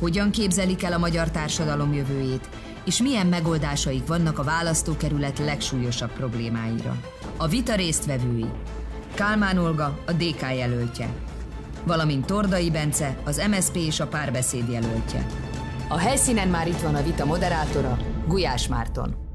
hogyan képzelik el a magyar társadalom jövőjét, és milyen megoldásaik vannak a választókerület legsúlyosabb problémáira. A vita résztvevői Kálmán Olga, a DK jelöltje, valamint Tordai Bence, az MSP és a párbeszéd jelöltje. A helyszínen már itt van a vita moderátora, Gulyás Márton.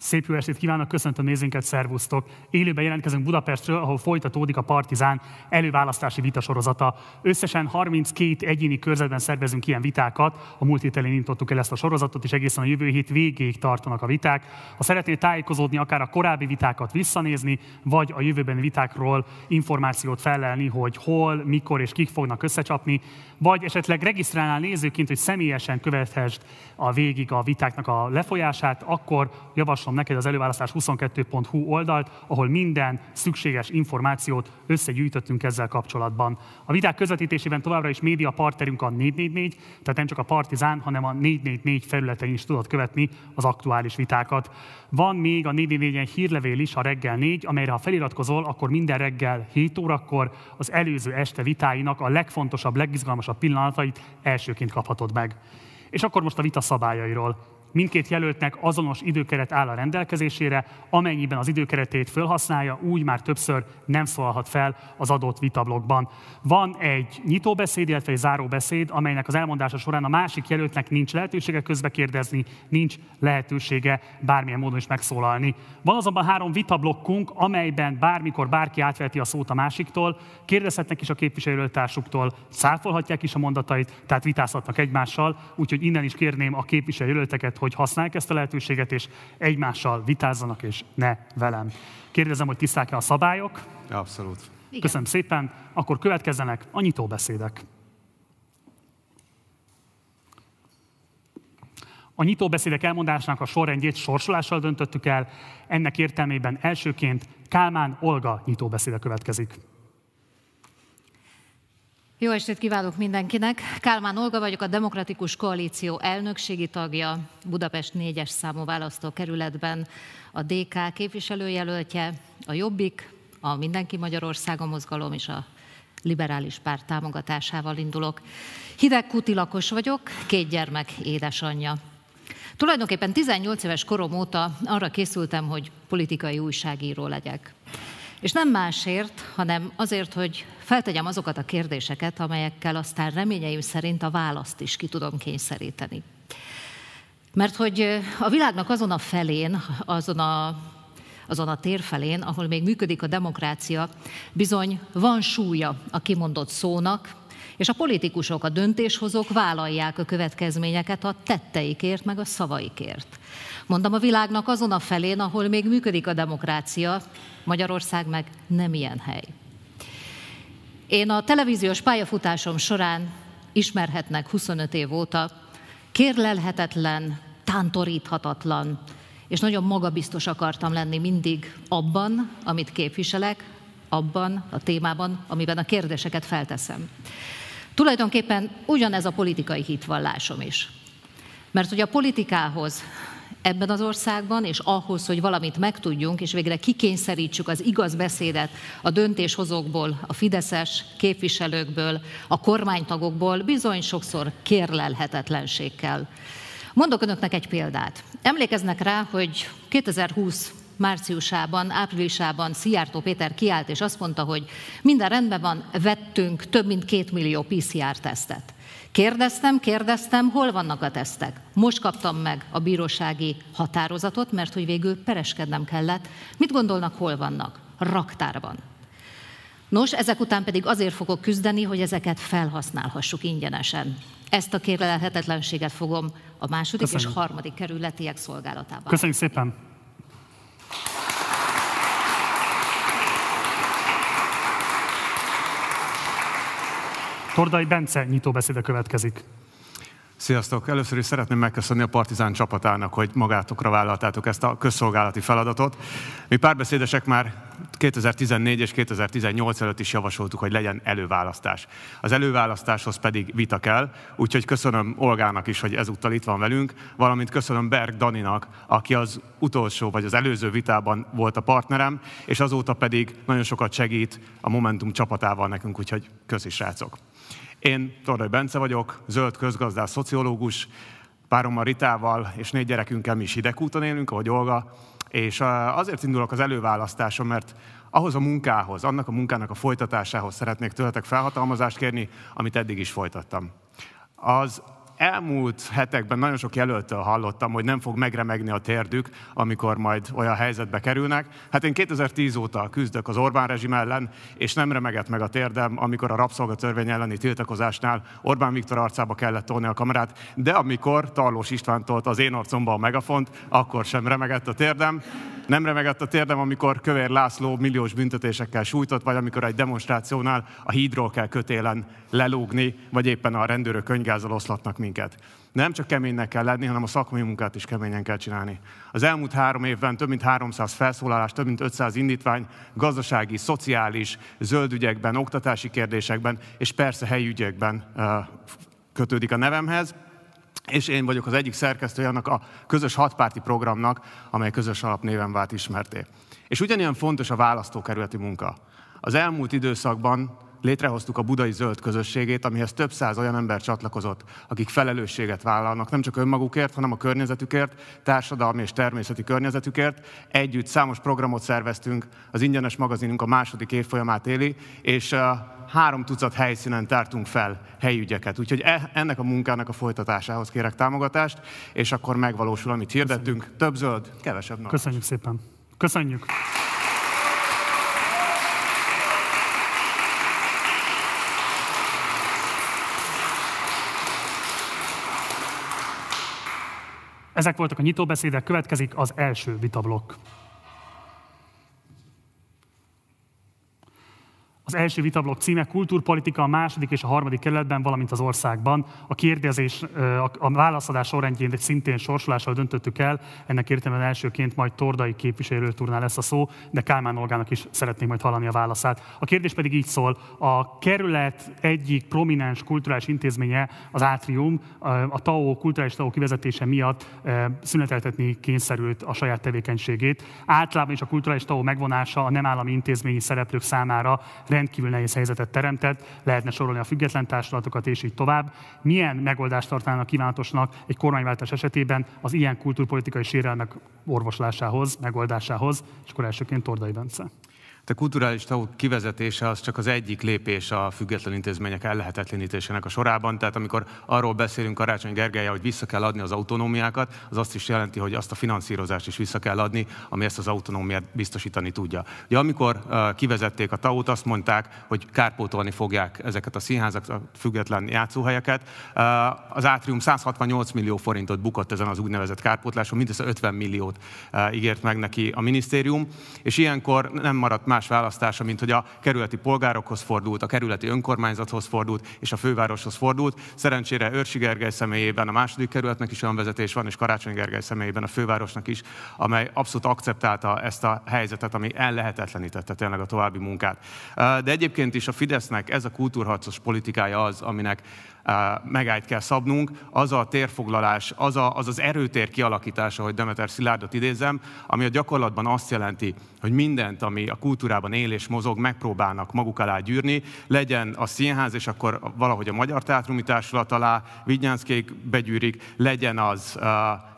Szép jó estét kívánok, köszöntöm nézőinket, szervusztok! Élőben jelentkezünk Budapestről, ahol folytatódik a Partizán előválasztási vitasorozata. Összesen 32 egyéni körzetben szervezünk ilyen vitákat. A múlt héten indítottuk el ezt a sorozatot, és egészen a jövő hét végéig tartanak a viták. Ha szeretnél tájékozódni, akár a korábbi vitákat visszanézni, vagy a jövőbeni vitákról információt felelni, hogy hol, mikor és kik fognak összecsapni, vagy esetleg regisztrálnál nézőként, hogy személyesen követhessd a végig a vitáknak a lefolyását, akkor javaslom neked az előválasztás 22.hu oldalt, ahol minden szükséges információt összegyűjtöttünk ezzel kapcsolatban. A viták közvetítésében továbbra is média partnerünk a 444, tehát nem csak a Partizán, hanem a 444 felületein is tudod követni az aktuális vitákat. Van még a 444-en hírlevél is, a reggel 4, amelyre ha feliratkozol, akkor minden reggel 7 órakor az előző este vitáinak a legfontosabb, legizgalmasabb pillanatait elsőként kaphatod meg. És akkor most a vita szabályairól. Mindkét jelöltnek azonos időkeret áll a rendelkezésére, amennyiben az időkeretét felhasználja, úgy már többször nem szólhat fel az adott vitablogban. Van egy nyitóbeszéd, illetve egy záróbeszéd, amelynek az elmondása során a másik jelöltnek nincs lehetősége közbekérdezni, nincs lehetősége bármilyen módon is megszólalni. Van azonban három vitablokkunk, amelyben bármikor bárki átveheti a szót a másiktól, kérdezhetnek is a képviselőtársuktól, száfolhatják is a mondatait, tehát vitázhatnak egymással, úgyhogy innen is kérném a képviselőteket, hogy használják ezt a lehetőséget, és egymással vitázzanak, és ne velem. Kérdezem, hogy tiszták-e a szabályok? Abszolút. Igen. Köszönöm szépen. Akkor következzenek a nyitóbeszédek. A nyitóbeszédek elmondásának a sorrendjét sorsolással döntöttük el, ennek értelmében elsőként Kálmán Olga nyitóbeszéde következik. Jó estét kívánok mindenkinek! Kálmán Olga vagyok, a Demokratikus Koalíció elnökségi tagja, Budapest 4-es számú választókerületben a DK képviselőjelöltje, a Jobbik, a Mindenki Magyarországa mozgalom és a liberális párt támogatásával indulok. Hidegkúti lakos vagyok, két gyermek édesanyja. Tulajdonképpen 18 éves korom óta arra készültem, hogy politikai újságíró legyek. És nem másért, hanem azért, hogy feltegyem azokat a kérdéseket, amelyekkel aztán reményeim szerint a választ is ki tudom kényszeríteni. Mert hogy a világnak azon a felén, azon a, azon a tér felén, ahol még működik a demokrácia, bizony van súlya a kimondott szónak, és a politikusok, a döntéshozók vállalják a következményeket a tetteikért, meg a szavaikért. Mondom a világnak azon a felén, ahol még működik a demokrácia, Magyarország meg nem ilyen hely. Én a televíziós pályafutásom során ismerhetnek 25 év óta, kérlelhetetlen, tántoríthatatlan, és nagyon magabiztos akartam lenni mindig abban, amit képviselek, abban a témában, amiben a kérdéseket felteszem. Tulajdonképpen ugyanez a politikai hitvallásom is. Mert hogy a politikához ebben az országban, és ahhoz, hogy valamit megtudjunk, és végre kikényszerítsük az igaz beszédet a döntéshozókból, a fideszes képviselőkből, a kormánytagokból, bizony sokszor kérlelhetetlenség kell. Mondok önöknek egy példát. Emlékeznek rá, hogy 2020 márciusában, áprilisában Szijjártó Péter kiállt, és azt mondta, hogy minden rendben van, vettünk több mint két millió PCR-tesztet. Kérdeztem, kérdeztem, hol vannak a tesztek. Most kaptam meg a bírósági határozatot, mert hogy végül pereskednem kellett. Mit gondolnak, hol vannak? Raktárban. Nos, ezek után pedig azért fogok küzdeni, hogy ezeket felhasználhassuk ingyenesen. Ezt a kérlelhetetlenséget fogom a második Köszönjük. és harmadik kerületiek szolgálatában. Köszönjük szépen! Tordai Bence nyitóbeszéde következik. Sziasztok! Először is szeretném megköszönni a Partizán csapatának, hogy magátokra vállaltátok ezt a közszolgálati feladatot. Mi párbeszédesek már 2014 és 2018 előtt is javasoltuk, hogy legyen előválasztás. Az előválasztáshoz pedig vita kell, úgyhogy köszönöm Olgának is, hogy ezúttal itt van velünk, valamint köszönöm Berg Daninak, aki az utolsó vagy az előző vitában volt a partnerem, és azóta pedig nagyon sokat segít a Momentum csapatával nekünk, úgyhogy köszi srácok! Én Tordai Bence vagyok, zöld közgazdás, szociológus, párommal Ritával és négy gyerekünkkel mi is hidegúton élünk, ahogy Olga, és azért indulok az előválasztáson, mert ahhoz a munkához, annak a munkának a folytatásához szeretnék tőletek felhatalmazást kérni, amit eddig is folytattam. Az elmúlt hetekben nagyon sok jelöltől hallottam, hogy nem fog megremegni a térdük, amikor majd olyan helyzetbe kerülnek. Hát én 2010 óta küzdök az Orbán rezsim ellen, és nem remegett meg a térdem, amikor a rabszolgatörvény elleni tiltakozásnál Orbán Viktor arcába kellett tolni a kamerát, de amikor Tarlós István tolta az én arcomba a megafont, akkor sem remegett a térdem. Nem remegett a térdem, amikor Kövér László milliós büntetésekkel sújtott, vagy amikor egy demonstrációnál a hídról kell kötélen lelógni, vagy éppen a rendőrök könygázzal oszlatnak minket. Nem csak keménynek kell lenni, hanem a szakmai munkát is keményen kell csinálni. Az elmúlt három évben több mint 300 felszólalás, több mint 500 indítvány, gazdasági, szociális, zöld ügyekben, oktatási kérdésekben, és persze helyi ügyekben kötődik a nevemhez és én vagyok az egyik szerkesztője annak a közös hatpárti programnak, amely közös alapnéven vált ismerté. És ugyanilyen fontos a választókerületi munka. Az elmúlt időszakban létrehoztuk a budai zöld közösségét, amihez több száz olyan ember csatlakozott, akik felelősséget vállalnak, nem csak önmagukért, hanem a környezetükért, társadalmi és természeti környezetükért. Együtt számos programot szerveztünk, az ingyenes magazinunk a második évfolyamát éli, és három tucat helyszínen tártunk fel helyi ügyeket. Úgyhogy e, ennek a munkának a folytatásához kérek támogatást, és akkor megvalósul, amit hirdettünk. Több zöld, kevesebb nap. Köszönjük szépen. Köszönjük. Ezek voltak a nyitóbeszédek, következik az első vitablokk. Az első vitablok címe Kultúrpolitika a második és a harmadik kerületben, valamint az országban. A kérdezés, a válaszadás sorrendjén egy szintén sorsolással döntöttük el. Ennek értelemben elsőként majd Tordai képviselőturnál lesz a szó, de Kálmán Olgának is szeretnék majd hallani a válaszát. A kérdés pedig így szól. A kerület egyik prominens kulturális intézménye, az Átrium, a TAO, kulturális TAO kivezetése miatt szüneteltetni kényszerült a saját tevékenységét. Általában is a kulturális TAO megvonása a nem állami intézményi szereplők számára rendkívül nehéz helyzetet teremtett, lehetne sorolni a független társulatokat és így tovább. Milyen megoldást tartanának kívánatosnak egy kormányváltás esetében az ilyen kultúrpolitikai sérelmek orvoslásához, megoldásához, és akkor elsőként Tordai Bence. A kulturális tagok kivezetése az csak az egyik lépés a független intézmények ellehetetlenítésének a sorában. Tehát amikor arról beszélünk Karácsony Gergelye, hogy vissza kell adni az autonómiákat, az azt is jelenti, hogy azt a finanszírozást is vissza kell adni, ami ezt az autonómiát biztosítani tudja. Ugye amikor kivezették a TAU-t, azt mondták, hogy kárpótolni fogják ezeket a színházak, a független játszóhelyeket. Az Átrium 168 millió forintot bukott ezen az úgynevezett kárpótláson, mindössze 50 milliót ígért meg neki a minisztérium, és ilyenkor nem maradt más választása, mint hogy a kerületi polgárokhoz fordult, a kerületi önkormányzathoz fordult, és a fővároshoz fordult. Szerencsére Őrsi Gergely személyében a második kerületnek is olyan vezetés van, és Karácsony Gergely személyében a fővárosnak is, amely abszolút akceptálta ezt a helyzetet, ami ellehetetlenítette tényleg a további munkát. De egyébként is a Fidesznek ez a kultúrharcos politikája az, aminek megállt kell szabnunk, az a térfoglalás, az, a, az az erőtér kialakítása, hogy Demeter Szilárdot idézem, ami a gyakorlatban azt jelenti, hogy mindent, ami a kultúrában él és mozog, megpróbálnak maguk alá gyűrni, legyen a színház, és akkor valahogy a Magyar Teátrumi Társulat alá Vignyánszkék begyűrik, legyen az uh,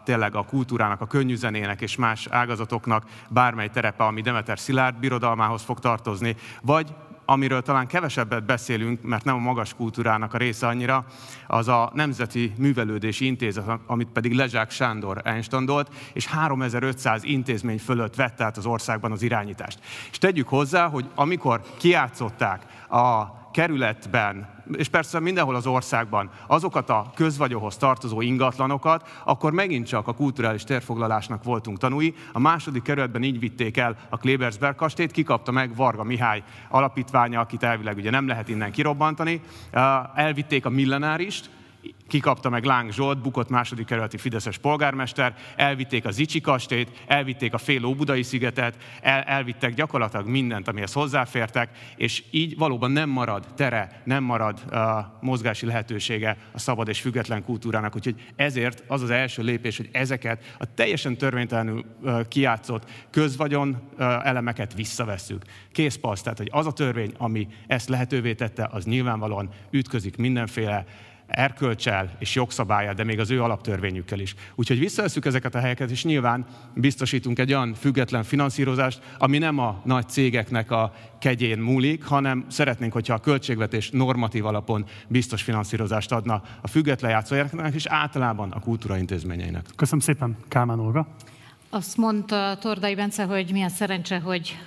tényleg a kultúrának, a könnyűzenének és más ágazatoknak bármely terepe, ami Demeter Szilárd birodalmához fog tartozni, vagy amiről talán kevesebbet beszélünk, mert nem a magas kultúrának a része annyira, az a Nemzeti Művelődési Intézet, amit pedig Lezsák Sándor einstandolt, és 3500 intézmény fölött vett át az országban az irányítást. És tegyük hozzá, hogy amikor kiátszották a kerületben, és persze mindenhol az országban azokat a közvagyóhoz tartozó ingatlanokat, akkor megint csak a kulturális térfoglalásnak voltunk tanúi. A második kerületben így vitték el a Klebersberg kastélyt, kikapta meg Varga Mihály alapítványa, akit elvileg ugye nem lehet innen kirobbantani. Elvitték a millenárist, kikapta meg Láng Zsolt, bukott második kerületi Fideszes polgármester, elvitték a Zicsi kastélyt, elvitték a fél Óbudai szigetet, el, elvittek gyakorlatilag mindent, amihez hozzáfértek, és így valóban nem marad tere, nem marad uh, mozgási lehetősége a szabad és független kultúrának. Úgyhogy ezért az az első lépés, hogy ezeket a teljesen törvénytelenül uh, kiátszott közvagyon elemeket visszavesszük. Készpassz, tehát hogy az a törvény, ami ezt lehetővé tette, az nyilvánvalóan ütközik mindenféle erkölcsel és jogszabályal, de még az ő alaptörvényükkel is. Úgyhogy visszavesszük ezeket a helyeket, és nyilván biztosítunk egy olyan független finanszírozást, ami nem a nagy cégeknek a kegyén múlik, hanem szeretnénk, hogyha a költségvetés normatív alapon biztos finanszírozást adna a független játszójáraknak és általában a kultúraintézményeinek. Köszönöm szépen, Kálmán Olga. Azt mondta Tordai Bence, hogy milyen szerencse, hogy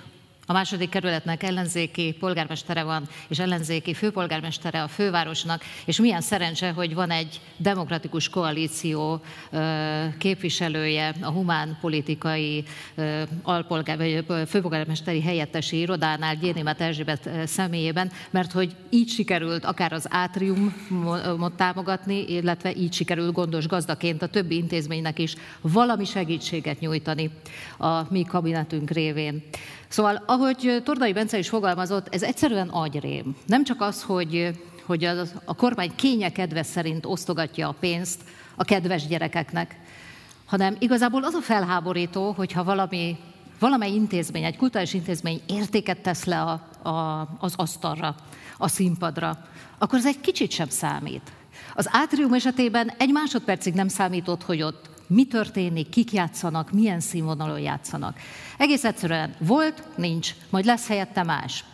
a második kerületnek ellenzéki polgármestere van, és ellenzéki főpolgármestere a fővárosnak, és milyen szerencse, hogy van egy demokratikus koalíció képviselője a humán politikai alpolgár, vagy főpolgármesteri helyettesi irodánál, Gyénémet Erzsébet személyében, mert hogy így sikerült akár az átriumot támogatni, illetve így sikerült gondos gazdaként a többi intézménynek is valami segítséget nyújtani a mi kabinetünk révén. Szóval, ahogy Tordai Bence is fogalmazott, ez egyszerűen agyrém. Nem csak az, hogy, hogy a, a kormány kénye kedve szerint osztogatja a pénzt a kedves gyerekeknek, hanem igazából az a felháborító, hogyha valami, valamely intézmény, egy kulturális intézmény értéket tesz le a, a, az asztalra, a színpadra, akkor ez egy kicsit sem számít. Az átrium esetében egy másodpercig nem számított, hogy ott mi történik, kik játszanak, milyen színvonalon játszanak. Egész egyszerűen volt, nincs, majd lesz helyette más.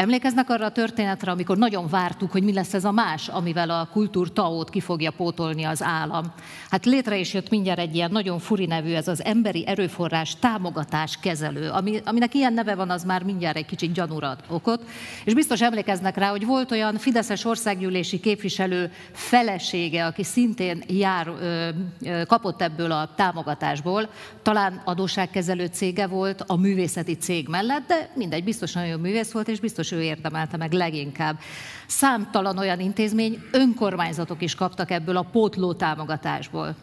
Emlékeznek arra a történetre, amikor nagyon vártuk, hogy mi lesz ez a más, amivel a kultúrtaót ki fogja pótolni az állam. Hát létre is jött mindjárt egy ilyen nagyon furi nevű, ez az emberi erőforrás támogatás kezelő, ami, aminek ilyen neve van, az már mindjárt egy kicsit gyanúrat okot. És biztos emlékeznek rá, hogy volt olyan Fideszes országgyűlési képviselő felesége, aki szintén jár, ö, ö, kapott ebből a támogatásból. Talán adósságkezelő cége volt a művészeti cég mellett, de mindegy, biztos nagyon művész volt, és biztos ő érdemelte meg leginkább. Számtalan olyan intézmény, önkormányzatok is kaptak ebből a pótló támogatásból.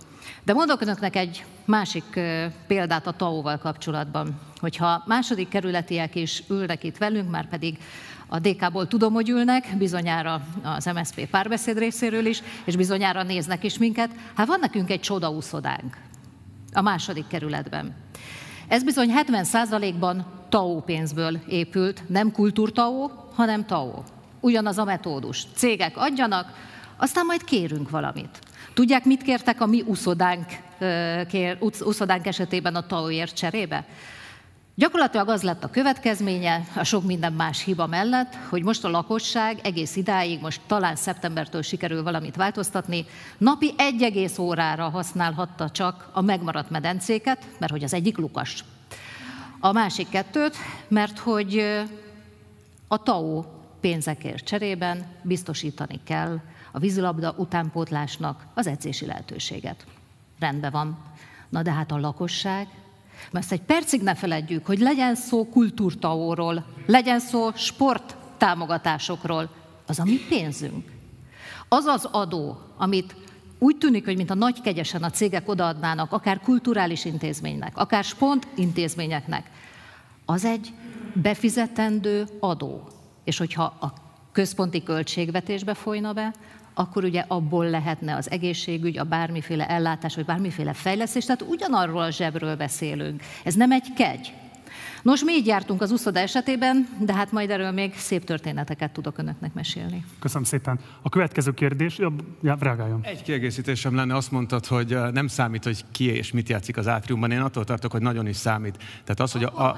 De mondok önöknek egy másik példát a TAO-val kapcsolatban. Hogyha második kerületiek is ülnek itt velünk, már pedig a DK-ból tudom, hogy ülnek, bizonyára az MSZP párbeszéd részéről is, és bizonyára néznek is minket. Hát van nekünk egy csodaúszodánk a második kerületben. Ez bizony 70%-ban TAO pénzből épült, nem kultúrTAO, hanem TAO. Ugyanaz a metódus. Cégek adjanak, aztán majd kérünk valamit. Tudják, mit kértek a mi uszodánk, kér, uszodánk esetében a TAO-ért cserébe? Gyakorlatilag az lett a következménye, a sok minden más hiba mellett, hogy most a lakosság egész idáig, most talán szeptembertől sikerül valamit változtatni, napi egy egész órára használhatta csak a megmaradt medencéket, mert hogy az egyik lukas. A másik kettőt, mert hogy a TAO pénzekért cserében biztosítani kell a vízilabda utánpótlásnak az edzési lehetőséget. Rendben van. Na de hát a lakosság, mert ezt egy percig ne feledjük, hogy legyen szó kultúrtaóról, legyen szó sport támogatásokról, az a mi pénzünk. Az az adó, amit úgy tűnik, hogy mint a nagy kegyesen a cégek odaadnának, akár kulturális intézménynek, akár spont intézményeknek, az egy befizetendő adó. És hogyha a központi költségvetésbe folyna be, akkor ugye abból lehetne az egészségügy, a bármiféle ellátás, vagy bármiféle fejlesztés, tehát ugyanarról a zsebről beszélünk. Ez nem egy kegy. Nos, mi így jártunk az úszoda esetében, de hát majd erről még szép történeteket tudok önöknek mesélni. Köszönöm szépen. A következő kérdés, ja, reagáljon. Egy kiegészítésem lenne, azt mondtad, hogy nem számít, hogy ki és mit játszik az átriumban. Én attól tartok, hogy nagyon is számít. Tehát az, hogy a, a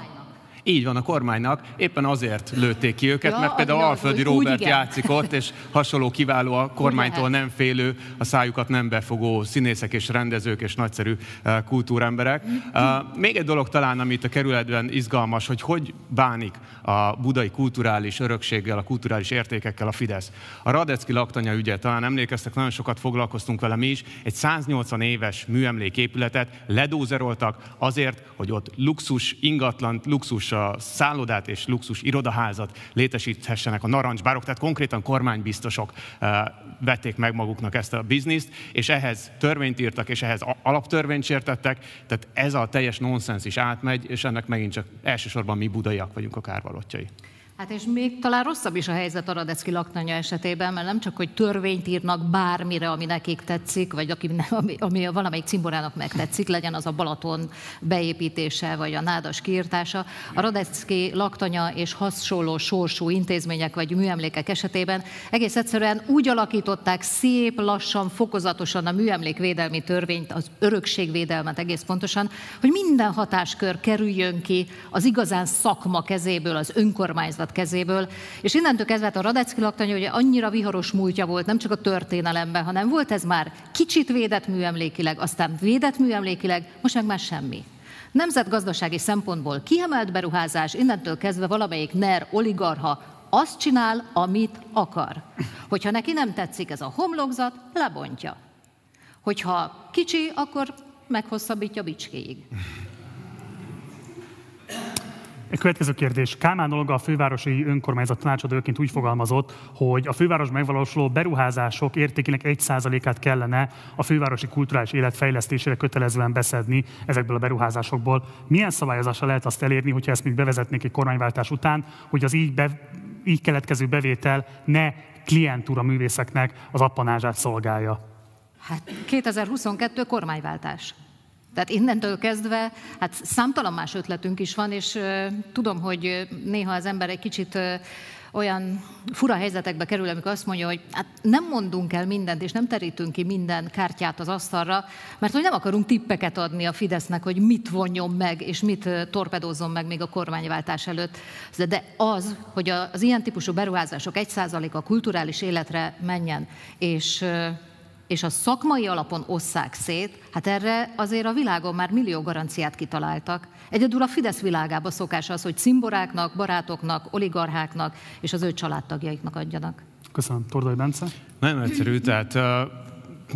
Így van a kormánynak, éppen azért lőtték ki őket, ja, mert például Alföldi Robert játszik ott, és hasonló kiváló a kormánytól nem félő, a szájukat nem befogó színészek és rendezők és nagyszerű uh, kultúremberek. Uh, még egy dolog talán, amit a kerületben izgalmas, hogy hogy bánik a budai kulturális örökséggel, a kulturális értékekkel a Fidesz. A Radecki laktanya ügye, talán emlékeztek, nagyon sokat foglalkoztunk vele mi is, egy 180 éves műemléképületet ledózeroltak azért, hogy ott luxus ingatlan, luxus szállodát és luxus irodaházat létesíthessenek a narancsbárok, tehát konkrétan kormánybiztosok vették meg maguknak ezt a bizniszt, és ehhez törvényt írtak, és ehhez alaptörvényt sértettek, tehát ez a teljes nonsens is átmegy, és ennek megint csak elsősorban mi budaiak vagyunk a kárvalótjai. Hát és még talán rosszabb is a helyzet a Radecki laktanya esetében, mert nem csak, hogy törvényt írnak bármire, ami nekik tetszik, vagy aki, ami, ami valamelyik cimborának megtetszik, legyen az a Balaton beépítése, vagy a nádas kiirtása. A Radecki laktanya és hasonló sorsú intézmények vagy műemlékek esetében egész egyszerűen úgy alakították szép, lassan, fokozatosan a műemlékvédelmi törvényt, az örökségvédelmet egész pontosan, hogy minden hatáskör kerüljön ki az igazán szakma kezéből, az önkormányzat Árpád kezéből. És innentől kezdve hát a Radecki laktanya ugye annyira viharos múltja volt, nem csak a történelemben, hanem volt ez már kicsit védett műemlékileg, aztán védett műemlékileg, most meg már semmi. Nemzetgazdasági szempontból kiemelt beruházás, innentől kezdve valamelyik NER oligarha azt csinál, amit akar. Hogyha neki nem tetszik ez a homlokzat, lebontja. Hogyha kicsi, akkor meghosszabbítja bicskéig. Következő kérdés. Kálmán Olga a fővárosi önkormányzat tanácsadóként úgy fogalmazott, hogy a főváros megvalósuló beruházások értékének 1%-át kellene a fővárosi kulturális élet fejlesztésére kötelezően beszedni ezekből a beruházásokból. Milyen szabályozással lehet azt elérni, hogyha ezt még bevezetnék egy kormányváltás után, hogy az így, be, így keletkező bevétel ne klientúra művészeknek az appanázsát szolgálja? Hát 2022 kormányváltás. Tehát innentől kezdve, hát számtalan más ötletünk is van, és tudom, hogy néha az ember egy kicsit olyan fura helyzetekbe kerül, amikor azt mondja, hogy hát nem mondunk el mindent, és nem terítünk ki minden kártyát az asztalra, mert hogy nem akarunk tippeket adni a Fidesznek, hogy mit vonjon meg, és mit torpedózzon meg még a kormányváltás előtt. De az, hogy az ilyen típusú beruházások egy a kulturális életre menjen, és és a szakmai alapon osszák szét, hát erre azért a világon már millió garanciát kitaláltak. Egyedül a Fidesz világában szokás az, hogy cimboráknak, barátoknak, oligarcháknak és az ő családtagjaiknak adjanak. Köszönöm. Tordai Bence? Nagyon egyszerű, tehát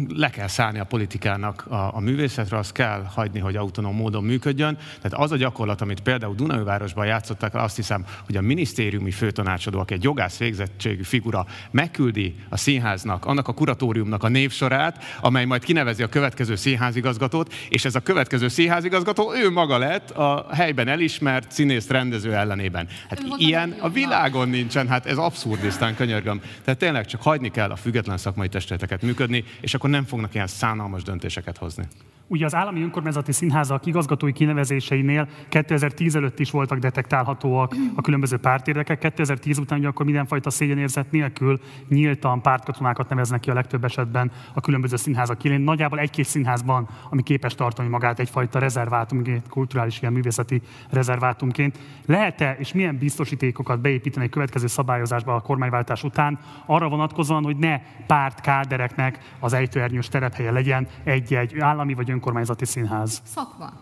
le kell szállni a politikának a, a művészetre, azt kell hagyni, hogy autonóm módon működjön. Tehát az a gyakorlat, amit például Dunaújvárosban játszottak, azt hiszem, hogy a minisztériumi főtanácsadó, aki egy jogász végzettségű figura, megküldi a színháznak, annak a kuratóriumnak a névsorát, amely majd kinevezi a következő színházigazgatót, és ez a következő színházigazgató ő maga lett a helyben elismert színész rendező ellenében. Hát ő ilyen a világon nincsen, hát ez abszurdisztán könyörgöm. Tehát tényleg csak hagyni kell a független szakmai testületeket működni, és akkor nem fognak ilyen szánalmas döntéseket hozni. Ugye az állami önkormányzati színházak igazgatói kinevezéseinél 2010 előtt is voltak detektálhatóak a különböző pártérdekek. 2010 után akkor mindenfajta szégyenérzet nélkül nyíltan pártkatonákat neveznek ki a legtöbb esetben a különböző színházak élén. Nagyjából egy-két színházban, ami képes tartani magát egyfajta rezervátumként, kulturális ilyen művészeti rezervátumként. Lehet-e és milyen biztosítékokat beépíteni a következő szabályozásba a kormányváltás után arra vonatkozóan, hogy ne pártkádereknek az ejtőernyős terephelye legyen egy-egy állami vagy önkormányzati színház? Szakma.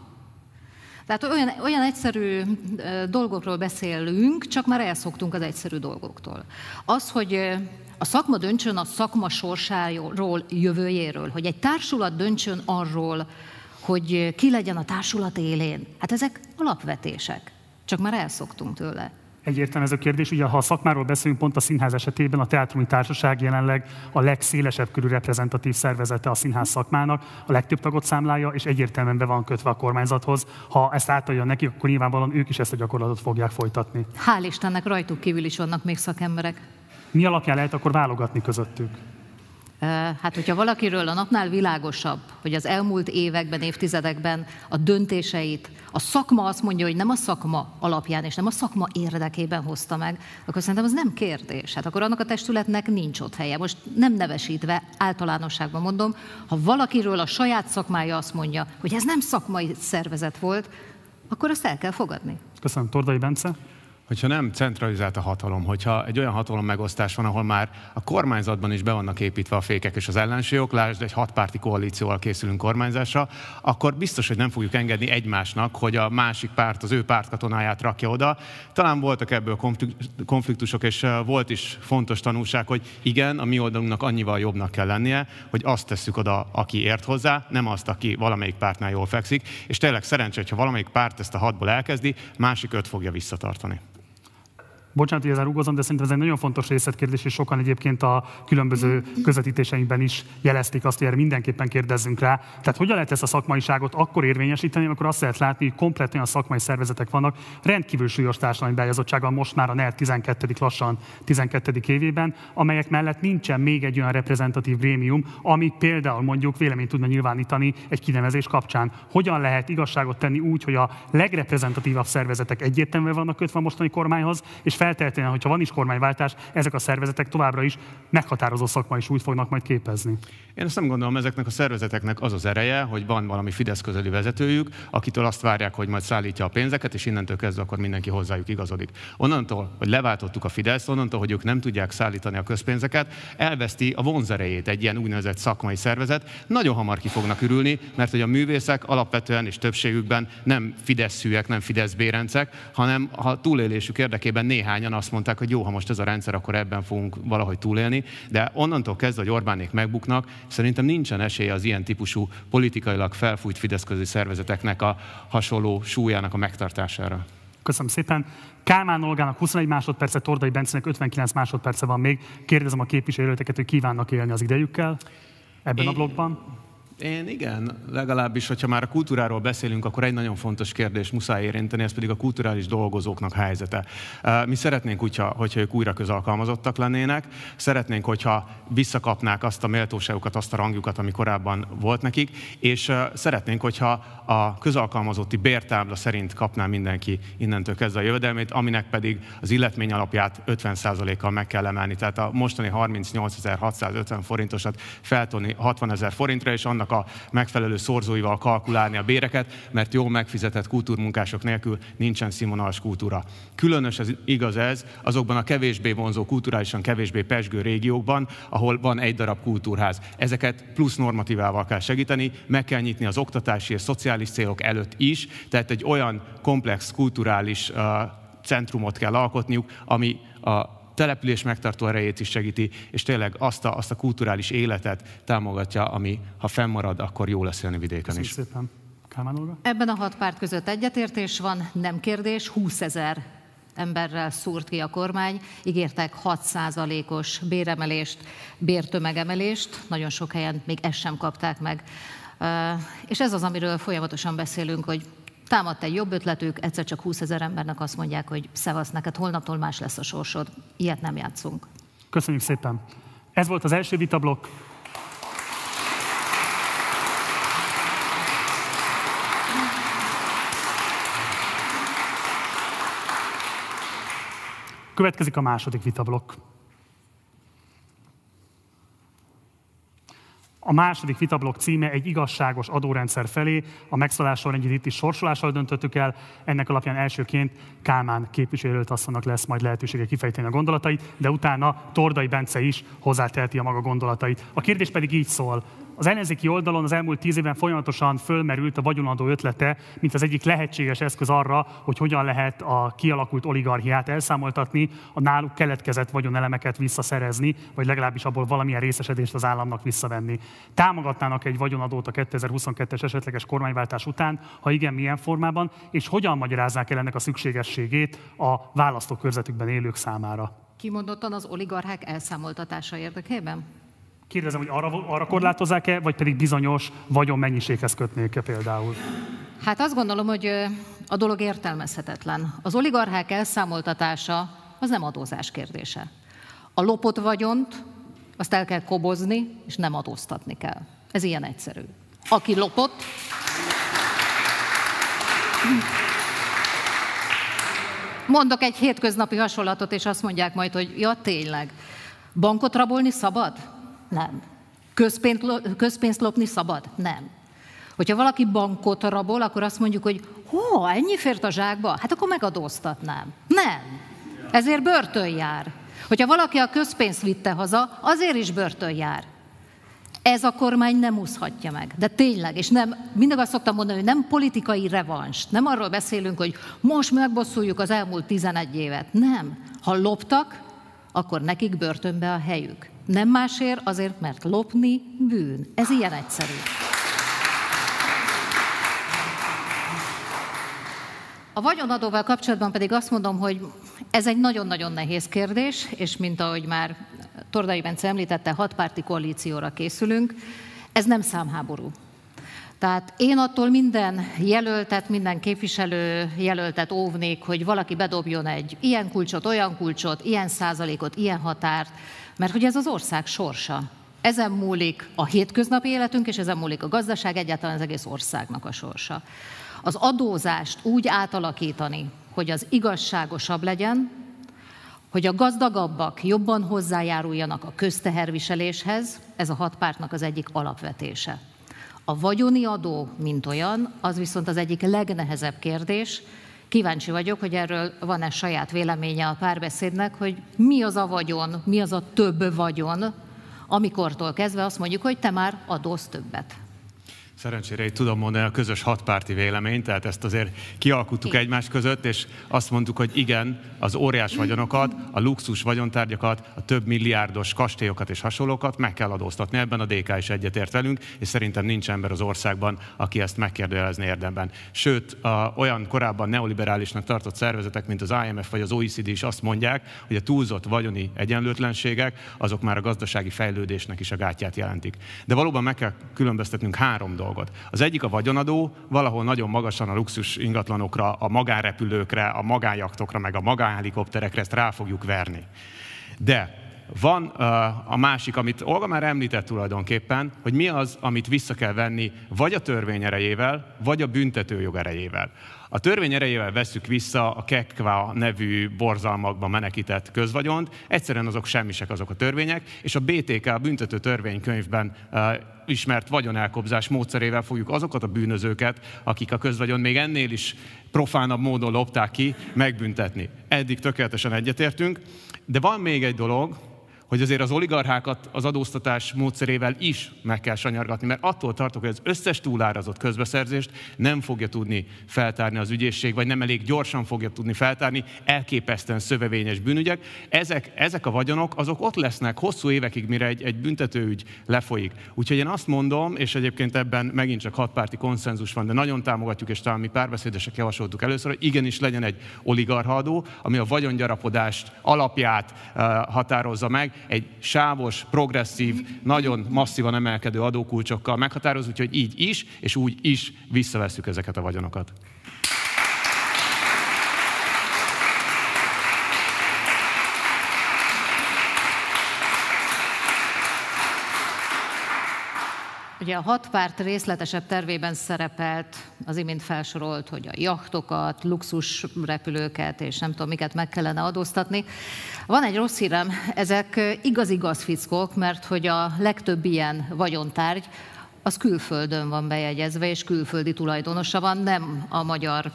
Tehát olyan, olyan egyszerű dolgokról beszélünk, csak már elszoktunk az egyszerű dolgoktól. Az, hogy a szakma döntsön a szakma sorsáról, jövőjéről, hogy egy társulat döntsön arról, hogy ki legyen a társulat élén. Hát ezek alapvetések, csak már elszoktunk tőle. Egyértelmű ez a kérdés. Ugye, ha a szakmáról beszélünk, pont a színház esetében a Teátrumi Társaság jelenleg a legszélesebb körű reprezentatív szervezete a színház szakmának, a legtöbb tagot számlája, és egyértelműen be van kötve a kormányzathoz. Ha ezt átadja neki, akkor nyilvánvalóan ők is ezt a gyakorlatot fogják folytatni. Hál' Istennek rajtuk kívül is vannak még szakemberek. Mi alapján lehet akkor válogatni közöttük? Hát, hogyha valakiről a napnál világosabb, hogy az elmúlt években, évtizedekben a döntéseit, a szakma azt mondja, hogy nem a szakma alapján és nem a szakma érdekében hozta meg, akkor szerintem az nem kérdés. Hát akkor annak a testületnek nincs ott helye. Most nem nevesítve, általánosságban mondom, ha valakiről a saját szakmája azt mondja, hogy ez nem szakmai szervezet volt, akkor azt el kell fogadni. Köszönöm, Tordai Bence hogyha nem centralizált a hatalom, hogyha egy olyan hatalom megosztás van, ahol már a kormányzatban is be vannak építve a fékek és az ellenségok, lásd, egy hatpárti koalícióval készülünk kormányzásra, akkor biztos, hogy nem fogjuk engedni egymásnak, hogy a másik párt az ő pártkatonáját rakja oda. Talán voltak ebből konfliktusok, és volt is fontos tanulság, hogy igen, a mi oldalunknak annyival jobbnak kell lennie, hogy azt tesszük oda, aki ért hozzá, nem azt, aki valamelyik pártnál jól fekszik, és tényleg szerencsé, hogyha valamelyik párt ezt a hatból elkezdi, másik öt fogja visszatartani. Bocsánat, hogy ezzel rugozom, de szerintem ez egy nagyon fontos részletkérdés, és sokan egyébként a különböző közvetítéseinkben is jelezték azt, hogy erre mindenképpen kérdezzünk rá. Tehát hogyan lehet ezt a szakmaiságot akkor érvényesíteni, amikor azt lehet látni, hogy komplet olyan szakmai szervezetek vannak, rendkívül súlyos társadalmi beállítottsággal most már a NER 12. lassan 12. évében, amelyek mellett nincsen még egy olyan reprezentatív grémium, ami például mondjuk véleményt tudna nyilvánítani egy kinevezés kapcsán. Hogyan lehet igazságot tenni úgy, hogy a legreprezentatívabb szervezetek egyértelműen vannak kötve a mostani kormányhoz, és feltétlenül, hogyha van is kormányváltás, ezek a szervezetek továbbra is meghatározó szakmai súlyt fognak majd képezni. Én ezt nem gondolom, ezeknek a szervezeteknek az az ereje, hogy van valami Fidesz közeli vezetőjük, akitől azt várják, hogy majd szállítja a pénzeket, és innentől kezdve akkor mindenki hozzájuk igazodik. Onnantól, hogy leváltottuk a Fidesz, onnantól, hogy ők nem tudják szállítani a közpénzeket, elveszti a vonzerejét egy ilyen úgynevezett szakmai szervezet. Nagyon hamar ki fognak ürülni, mert hogy a művészek alapvetően és többségükben nem Fidesz-szűek, nem Fidesz bérencek, hanem ha túlélésük érdekében néhányan azt mondták, hogy jó, ha most ez a rendszer, akkor ebben fogunk valahogy túlélni, de onnantól kezdve, hogy Orbánék megbuknak, Szerintem nincsen esélye az ilyen típusú politikailag felfújt fideszközi szervezeteknek a hasonló súlyának a megtartására. Köszönöm szépen. Kálmán Olgának 21 másodperce, Tordai Bencenek 59 másodperce van még. Kérdezem a képviselőteket, hogy kívánnak élni az idejükkel ebben Én... a blogban. Én igen, legalábbis, hogyha már a kultúráról beszélünk, akkor egy nagyon fontos kérdés muszáj érinteni, ez pedig a kulturális dolgozóknak helyzete. Mi szeretnénk, hogyha, hogyha ők újra közalkalmazottak lennének, szeretnénk, hogyha visszakapnák azt a méltóságukat, azt a rangjukat, ami korábban volt nekik, és szeretnénk, hogyha a közalkalmazotti bértábla szerint kapná mindenki innentől kezdve a jövedelmét, aminek pedig az illetmény alapját 50%-kal meg kell emelni. Tehát a mostani 38.650 forintosat feltolni 60 ezer forintra, és annak a megfelelő szorzóival kalkulálni a béreket, mert jó megfizetett kultúrmunkások nélkül nincsen színvonalas kultúra. Különös ez, igaz ez azokban a kevésbé vonzó, kulturálisan kevésbé pesgő régiókban, ahol van egy darab kultúrház. Ezeket plusz normatívával kell segíteni, meg kell nyitni az oktatási és szociális célok előtt is, tehát egy olyan komplex kulturális uh, centrumot kell alkotniuk, ami a település megtartó erejét is segíti, és tényleg azt a, azt a kulturális életet támogatja, ami ha fennmarad, akkor jó lesz élni vidéken is. szépen. Kálmán Ebben a hat párt között egyetértés van, nem kérdés, 20 ezer emberrel szúrt ki a kormány, ígértek 6%-os béremelést, bértömegemelést, nagyon sok helyen még ezt sem kapták meg. És ez az, amiről folyamatosan beszélünk, hogy támadt egy jobb ötletük, egyszer csak 20 ezer embernek azt mondják, hogy szevasz neked, holnaptól más lesz a sorsod. Ilyet nem játszunk. Köszönjük szépen. Ez volt az első vitablokk. Következik a második vitablokk. A második vitablok címe egy igazságos adórendszer felé, a megszállás sorrendjét itt is sorsolással döntöttük el, ennek alapján elsőként Kálmán képviselőt asszonynak lesz majd lehetősége kifejteni a gondolatait, de utána Tordai Bence is hozzáteheti a maga gondolatait. A kérdés pedig így szól, az ellenzéki oldalon az elmúlt tíz évben folyamatosan fölmerült a vagyonadó ötlete, mint az egyik lehetséges eszköz arra, hogy hogyan lehet a kialakult oligarchiát elszámoltatni, a náluk keletkezett vagyonelemeket visszaszerezni, vagy legalábbis abból valamilyen részesedést az államnak visszavenni. Támogatnának egy vagyonadót a 2022-es esetleges kormányváltás után, ha igen, milyen formában, és hogyan magyarázzák el ennek a szükségességét a választókörzetükben élők számára? Kimondottan az oligarchák elszámoltatása érdekében? Kérdezem, hogy arra, arra korlátozzák-e, vagy pedig bizonyos vagyon mennyiséghez kötnék-e például? Hát azt gondolom, hogy a dolog értelmezhetetlen. Az oligarchák elszámoltatása az nem adózás kérdése. A lopott vagyont azt el kell kobozni, és nem adóztatni kell. Ez ilyen egyszerű. Aki lopott, Mondok egy hétköznapi hasonlatot, és azt mondják majd, hogy ja, tényleg, bankot rabolni szabad? Nem. Közpénzt, közpénzt lopni szabad? Nem. Hogyha valaki bankot rabol, akkor azt mondjuk, hogy hó, ennyi fért a zsákba? Hát akkor megadóztatnám. Nem. Ezért börtön jár. Hogyha valaki a közpénzt vitte haza, azért is börtön jár. Ez a kormány nem úszhatja meg. De tényleg, és nem, mindig azt szoktam mondani, hogy nem politikai revanst. Nem arról beszélünk, hogy most megbosszuljuk az elmúlt 11 évet. Nem. Ha loptak, akkor nekik börtönbe a helyük. Nem másért, azért, mert lopni bűn. Ez ilyen egyszerű. A vagyonadóval kapcsolatban pedig azt mondom, hogy ez egy nagyon-nagyon nehéz kérdés, és mint ahogy már Tordai Bence említette, hatpárti koalícióra készülünk, ez nem számháború. Tehát én attól minden jelöltet, minden képviselő jelöltet óvnék, hogy valaki bedobjon egy ilyen kulcsot, olyan kulcsot, ilyen százalékot, ilyen határt, mert hogy ez az ország sorsa. Ezen múlik a hétköznapi életünk, és ezen múlik a gazdaság, egyáltalán az egész országnak a sorsa. Az adózást úgy átalakítani, hogy az igazságosabb legyen, hogy a gazdagabbak jobban hozzájáruljanak a közteherviseléshez, ez a hat pártnak az egyik alapvetése. A vagyoni adó, mint olyan, az viszont az egyik legnehezebb kérdés. Kíváncsi vagyok, hogy erről van-e saját véleménye a párbeszédnek, hogy mi az a vagyon, mi az a több vagyon, amikortól kezdve azt mondjuk, hogy te már adóz többet. Szerencsére így tudom mondani a közös hatpárti véleményt, tehát ezt azért kialkuttuk egymás között, és azt mondtuk, hogy igen, az óriás vagyonokat, a luxus vagyontárgyakat, a több milliárdos kastélyokat és hasonlókat meg kell adóztatni. Ebben a DK is egyetért velünk, és szerintem nincs ember az országban, aki ezt megkérdőjelezni érdemben. Sőt, a, olyan korábban neoliberálisnak tartott szervezetek, mint az IMF vagy az OECD is azt mondják, hogy a túlzott vagyoni egyenlőtlenségek, azok már a gazdasági fejlődésnek is a gátját jelentik. De valóban meg kell különböztetnünk három dolgot dolgot. Az egyik a vagyonadó, valahol nagyon magasan a luxus ingatlanokra, a magánrepülőkre, a magánjaktokra, meg a magánhelikopterekre ezt rá fogjuk verni. De van a másik, amit Olga már említett tulajdonképpen, hogy mi az, amit vissza kell venni vagy a törvény erejével, vagy a büntetőjog erejével. A törvény erejével veszük vissza a KEKVA nevű borzalmakban menekített közvagyont, egyszerűen azok semmisek azok a törvények, és a BTK, a büntető törvénykönyvben ismert vagyonelkobzás módszerével fogjuk azokat a bűnözőket, akik a közvagyon még ennél is profánabb módon lopták ki, megbüntetni. Eddig tökéletesen egyetértünk, de van még egy dolog, hogy azért az oligarchákat az adóztatás módszerével is meg kell sanyargatni, mert attól tartok, hogy az összes túlárazott közbeszerzést nem fogja tudni feltárni az ügyészség, vagy nem elég gyorsan fogja tudni feltárni elképesztően szövevényes bűnügyek. Ezek, ezek a vagyonok, azok ott lesznek hosszú évekig, mire egy, egy büntetőügy lefolyik. Úgyhogy én azt mondom, és egyébként ebben megint csak hatpárti konszenzus van, de nagyon támogatjuk, és talán mi párbeszédesek javasoltuk először, hogy igenis legyen egy oligarchadó, ami a vagyongyarapodást alapját uh, határozza meg, egy sávos, progresszív, nagyon masszívan emelkedő adókulcsokkal meghatároz, úgyhogy így is, és úgy is visszaveszük ezeket a vagyonokat. Ugye a hat párt részletesebb tervében szerepelt, az imént felsorolt, hogy a jachtokat, luxus repülőket és nem tudom miket meg kellene adóztatni. Van egy rossz hírem, ezek igaz-igaz fickók, mert hogy a legtöbb ilyen vagyontárgy az külföldön van bejegyezve, és külföldi tulajdonosa van, nem a magyar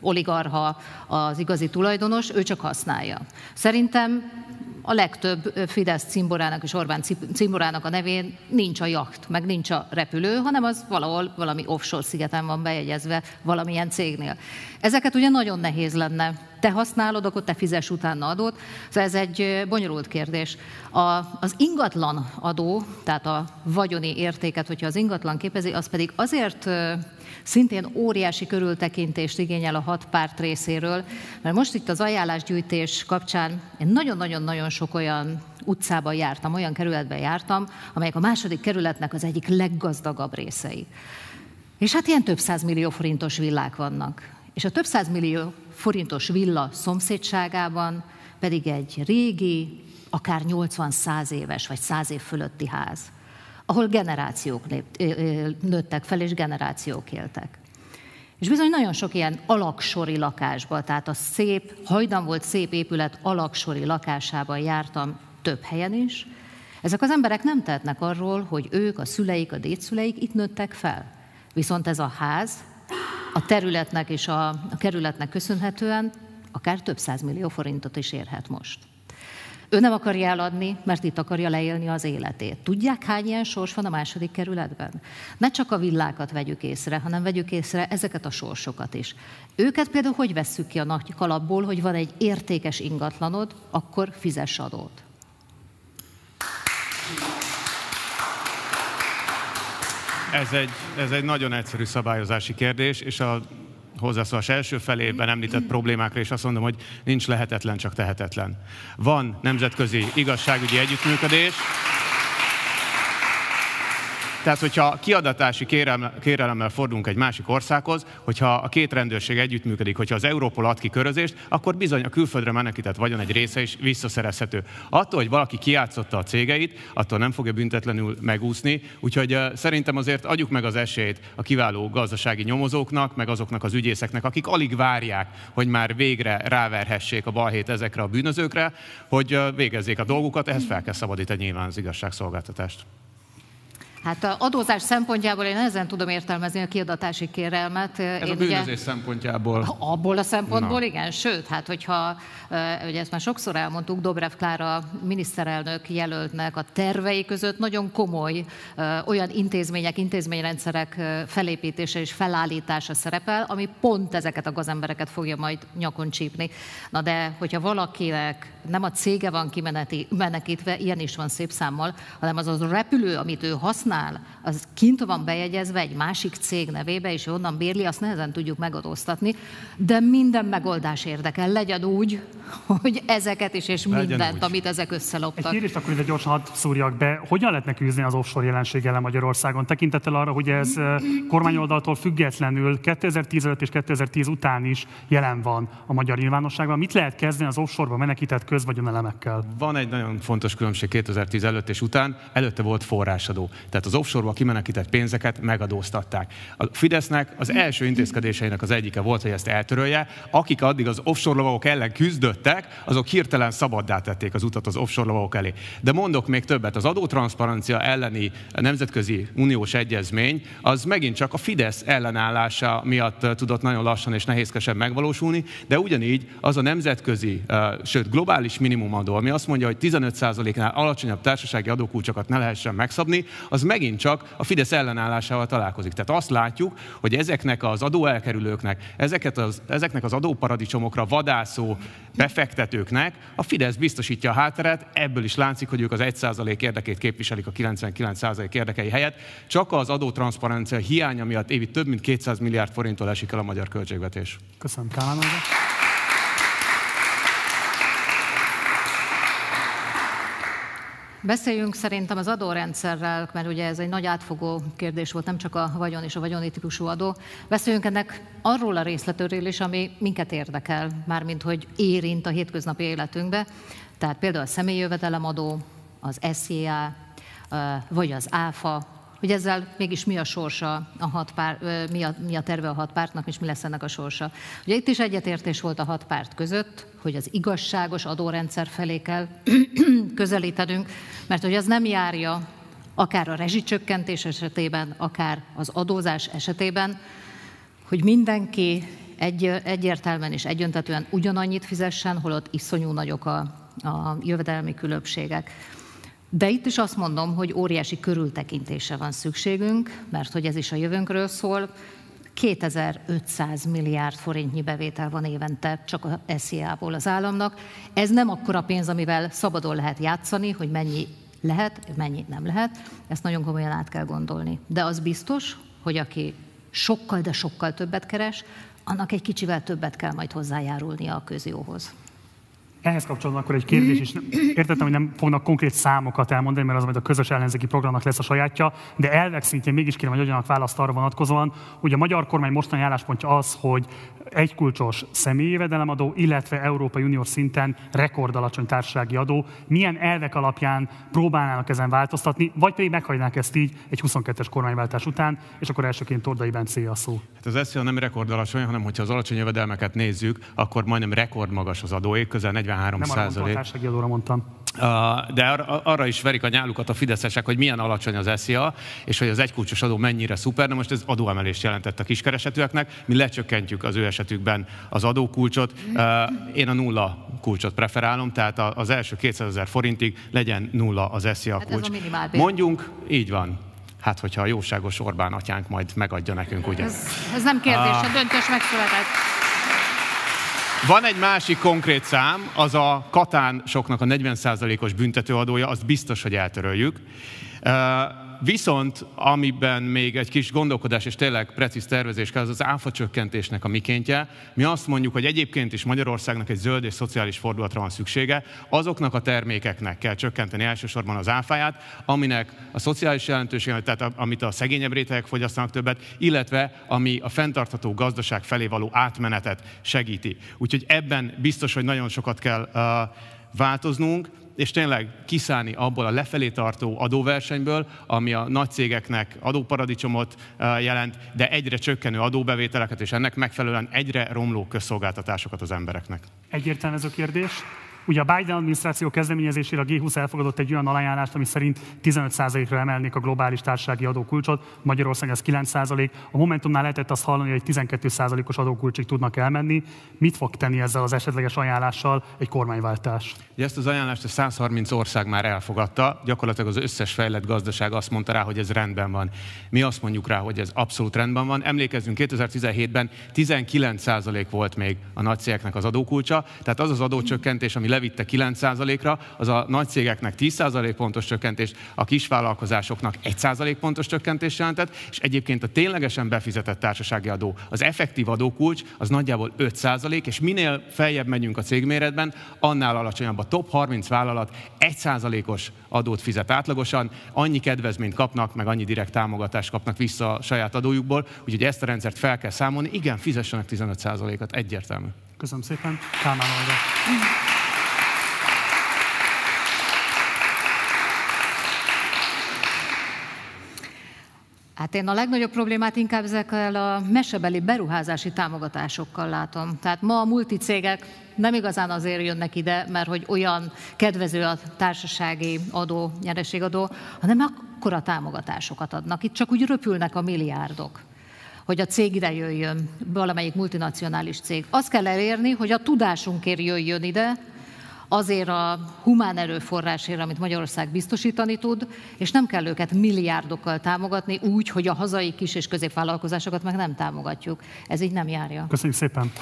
oligarha az igazi tulajdonos, ő csak használja. Szerintem a legtöbb Fidesz cimborának és Orbán cimborának a nevén nincs a jacht, meg nincs a repülő, hanem az valahol valami offshore szigeten van bejegyezve valamilyen cégnél. Ezeket ugye nagyon nehéz lenne. Te használod, akkor te fizes utána adót. Szóval ez egy bonyolult kérdés. A, az ingatlan adó, tehát a vagyoni értéket, hogyha az ingatlan képezi, az pedig azért szintén óriási körültekintést igényel a hat párt részéről, mert most itt az ajánlásgyűjtés kapcsán én nagyon-nagyon-nagyon sok olyan utcában jártam, olyan kerületben jártam, amelyek a második kerületnek az egyik leggazdagabb részei. És hát ilyen több millió forintos villák vannak. És a több millió forintos villa szomszédságában pedig egy régi, akár 80-100 éves vagy 100 év fölötti ház ahol generációk nőttek fel, és generációk éltek. És bizony nagyon sok ilyen alaksori lakásban, tehát a szép, hajdan volt szép épület alaksori lakásában jártam több helyen is. Ezek az emberek nem tehetnek arról, hogy ők, a szüleik, a dédszüleik itt nőttek fel. Viszont ez a ház a területnek és a, a kerületnek köszönhetően akár több millió forintot is érhet most. Ő nem akarja eladni, mert itt akarja leélni az életét. Tudják, hány ilyen sors van a második kerületben? Ne csak a villákat vegyük észre, hanem vegyük észre ezeket a sorsokat is. Őket például hogy vesszük ki a nagy kalapból, hogy van egy értékes ingatlanod, akkor fizess adót. Ez egy, ez egy nagyon egyszerű szabályozási kérdés, és a hozzászólás első felében említett problémákra, és azt mondom, hogy nincs lehetetlen, csak tehetetlen. Van nemzetközi igazságügyi együttműködés, tehát, hogyha kiadatási kérelemmel fordulunk egy másik országhoz, hogyha a két rendőrség együttműködik, hogyha az Európol ad ki körözést, akkor bizony a külföldre menekített vagyon egy része is visszaszerezhető. Attól, hogy valaki kiátszotta a cégeit, attól nem fogja büntetlenül megúszni, úgyhogy szerintem azért adjuk meg az esélyt a kiváló gazdasági nyomozóknak, meg azoknak az ügyészeknek, akik alig várják, hogy már végre ráverhessék a balhét ezekre a bűnözőkre, hogy végezzék a dolgukat, ehhez fel kell szabadítani nyilván az igazságszolgáltatást. Hát a adózás szempontjából én ezen tudom értelmezni a kiadatási kérelmet. Ez én a bűnözés ugye, szempontjából. Abból a szempontból Na. igen, sőt, hát hogyha, ugye ezt már sokszor elmondtuk, Dobrev Klára miniszterelnök jelöltnek a tervei között nagyon komoly olyan intézmények, intézményrendszerek felépítése és felállítása szerepel, ami pont ezeket a gazembereket fogja majd nyakon csípni. Na de, hogyha valakinek nem a cége van kimenekítve, ilyen is van szép számmal, hanem az a repülő, amit ő használ, használ, az kint van bejegyezve egy másik cég nevébe, és onnan bérli, azt nehezen tudjuk megadóztatni, de minden megoldás érdekel. Legyen úgy, hogy ezeket is, és Legyen mindent, úgy. amit ezek összeloptak. Egy kérdést akkor ide gyorsan hadd szúrjak be. Hogyan lehetne küzdeni az offshore jelenség ellen Magyarországon? Tekintettel arra, hogy ez kormányoldaltól függetlenül 2010 és 2010 után is jelen van a magyar nyilvánosságban. Mit lehet kezdeni az offshore-ba menekített közvagyonelemekkel? Van egy nagyon fontos különbség 2010 előtt és után. Előtte volt forrásadó. Tehát tehát az offshore-ba kimenekített pénzeket megadóztatták. A Fidesznek az első intézkedéseinek az egyike volt, hogy ezt eltörölje. Akik addig az offshore lovagok ellen küzdöttek, azok hirtelen szabaddá tették az utat az offshore lovagok elé. De mondok még többet, az adótranszparencia elleni nemzetközi uniós egyezmény, az megint csak a Fidesz ellenállása miatt tudott nagyon lassan és nehézkesen megvalósulni, de ugyanígy az a nemzetközi, sőt globális minimumadó, ami azt mondja, hogy 15%-nál alacsonyabb társasági adókulcsokat ne lehessen megszabni, az megint csak a Fidesz ellenállásával találkozik. Tehát azt látjuk, hogy ezeknek az adóelkerülőknek, ezeket az, ezeknek az adóparadicsomokra vadászó befektetőknek a Fidesz biztosítja a hátteret, ebből is látszik, hogy ők az 1% érdekét képviselik a 99% érdekei helyett. Csak az adótranszparencia hiánya miatt évi több mint 200 milliárd forinttól esik el a magyar költségvetés. Köszönöm, Kálmán. Beszéljünk szerintem az adórendszerrel, mert ugye ez egy nagy átfogó kérdés volt, nem csak a vagyon és a vagyoni típusú adó. Beszéljünk ennek arról a részletőről is, ami minket érdekel, mármint hogy érint a hétköznapi életünkbe. Tehát például a személyi jövedelemadó, az SZIA, vagy az ÁFA, hogy ezzel mégis mi a sorsa a hat pár, mi a, mi a terve a hat pártnak, és mi lesz ennek a sorsa. Ugye itt is egyetértés volt a hat párt között, hogy az igazságos adórendszer felé kell közelítenünk, mert hogy az nem járja akár a rezsicsökkentés esetében, akár az adózás esetében, hogy mindenki egy, egyértelműen és egyöntetően ugyanannyit fizessen, holott iszonyú nagyok a, a jövedelmi különbségek. De itt is azt mondom, hogy óriási körültekintése van szükségünk, mert hogy ez is a jövőnkről szól. 2500 milliárd forintnyi bevétel van évente csak a SZIA-ból az államnak. Ez nem akkora pénz, amivel szabadon lehet játszani, hogy mennyi lehet, mennyi nem lehet. Ezt nagyon komolyan át kell gondolni. De az biztos, hogy aki sokkal, de sokkal többet keres, annak egy kicsivel többet kell majd hozzájárulnia a közjóhoz. Ehhez kapcsolatban akkor egy kérdés is. Értettem, hogy nem fognak konkrét számokat elmondani, mert az majd a közös ellenzéki programnak lesz a sajátja, de elvek szintjén mégis kérem, hogy adjanak választ arra vonatkozóan, hogy a magyar kormány mostani álláspontja az, hogy egy kulcsos személyi jövedelemadó, illetve Európai Uniós szinten rekordalacsony társasági adó. Milyen elvek alapján próbálnának ezen változtatni, vagy pedig meghagynák ezt így egy 22-es kormányváltás után, és akkor elsőként Tordai Bencé a szó. Hát az SZIA nem rekordalacsony, hanem hogyha az alacsony jövedelmeket nézzük, akkor majdnem rekordmagas az adóék, közel 40 43 Nem százalék. Nem arra mondtam. De arra is verik a nyálukat a fideszesek, hogy milyen alacsony az SZIA, és hogy az egykulcsos adó mennyire szuper. Na most ez adóemelést jelentett a kiskeresetűeknek. Mi lecsökkentjük az ő esetükben az adókulcsot. Én a nulla kulcsot preferálom, tehát az első 200 ezer forintig legyen nulla az SZIA hát kulcs. Mondjunk, így van. Hát, hogyha a jóságos Orbán atyánk majd megadja nekünk, ugye? Ez, ez nem kérdés, a döntés megszületett. Van egy másik konkrét szám, az a Katán soknak a 40%-os büntetőadója, azt biztos, hogy eltöröljük. Viszont amiben még egy kis gondolkodás és tényleg precíz tervezés kell, az az áfa csökkentésnek a mikéntje. Mi azt mondjuk, hogy egyébként is Magyarországnak egy zöld és szociális fordulatra van szüksége, azoknak a termékeknek kell csökkenteni elsősorban az áfáját, aminek a szociális jelentősége, tehát amit a szegényebb rétegek fogyasztanak többet, illetve ami a fenntartható gazdaság felé való átmenetet segíti. Úgyhogy ebben biztos, hogy nagyon sokat kell változnunk, és tényleg kiszállni abból a lefelé tartó adóversenyből, ami a nagy cégeknek adóparadicsomot jelent, de egyre csökkenő adóbevételeket, és ennek megfelelően egyre romló közszolgáltatásokat az embereknek. Egyértelmű ez a kérdés. Ugye a Biden adminisztráció kezdeményezésére a G20 elfogadott egy olyan alajánlást, ami szerint 15%-ra emelnék a globális társasági adókulcsot, Magyarország ez 9%. A Momentumnál lehetett azt hallani, hogy 12%-os adókulcsig tudnak elmenni. Mit fog tenni ezzel az esetleges ajánlással egy kormányváltás? Ezt az ajánlást a 130 ország már elfogadta, gyakorlatilag az összes fejlett gazdaság azt mondta rá, hogy ez rendben van. Mi azt mondjuk rá, hogy ez abszolút rendben van. Emlékezzünk, 2017-ben 19% volt még a nagy az adókulcsa, tehát az az adócsökkentés, ami levitte 9%-ra, az a nagy cégeknek 10% pontos csökkentés, a kisvállalkozásoknak 1% pontos csökkentés jelentett, és egyébként a ténylegesen befizetett társasági adó, az effektív adókulcs, az nagyjából 5%, és minél feljebb megyünk a cégméretben, annál alacsonyabb a top 30 vállalat 1%-os adót fizet átlagosan, annyi kedvezményt kapnak, meg annyi direkt támogatást kapnak vissza a saját adójukból, úgyhogy ezt a rendszert fel kell számolni. Igen, fizessenek 15%-at, egyértelmű. Köszönöm szépen. Kálmán Olga. Hát én a legnagyobb problémát inkább ezekkel a mesebeli beruházási támogatásokkal látom. Tehát ma a multicégek nem igazán azért jönnek ide, mert hogy olyan kedvező a társasági adó, nyereségadó, hanem akkora támogatásokat adnak. Itt csak úgy röpülnek a milliárdok hogy a cég ide jöjjön, valamelyik multinacionális cég. Azt kell elérni, hogy a tudásunkért jöjjön ide, azért a humán erőforrásért, amit Magyarország biztosítani tud, és nem kell őket milliárdokkal támogatni úgy, hogy a hazai kis és középvállalkozásokat meg nem támogatjuk. Ez így nem járja. Köszönjük szépen!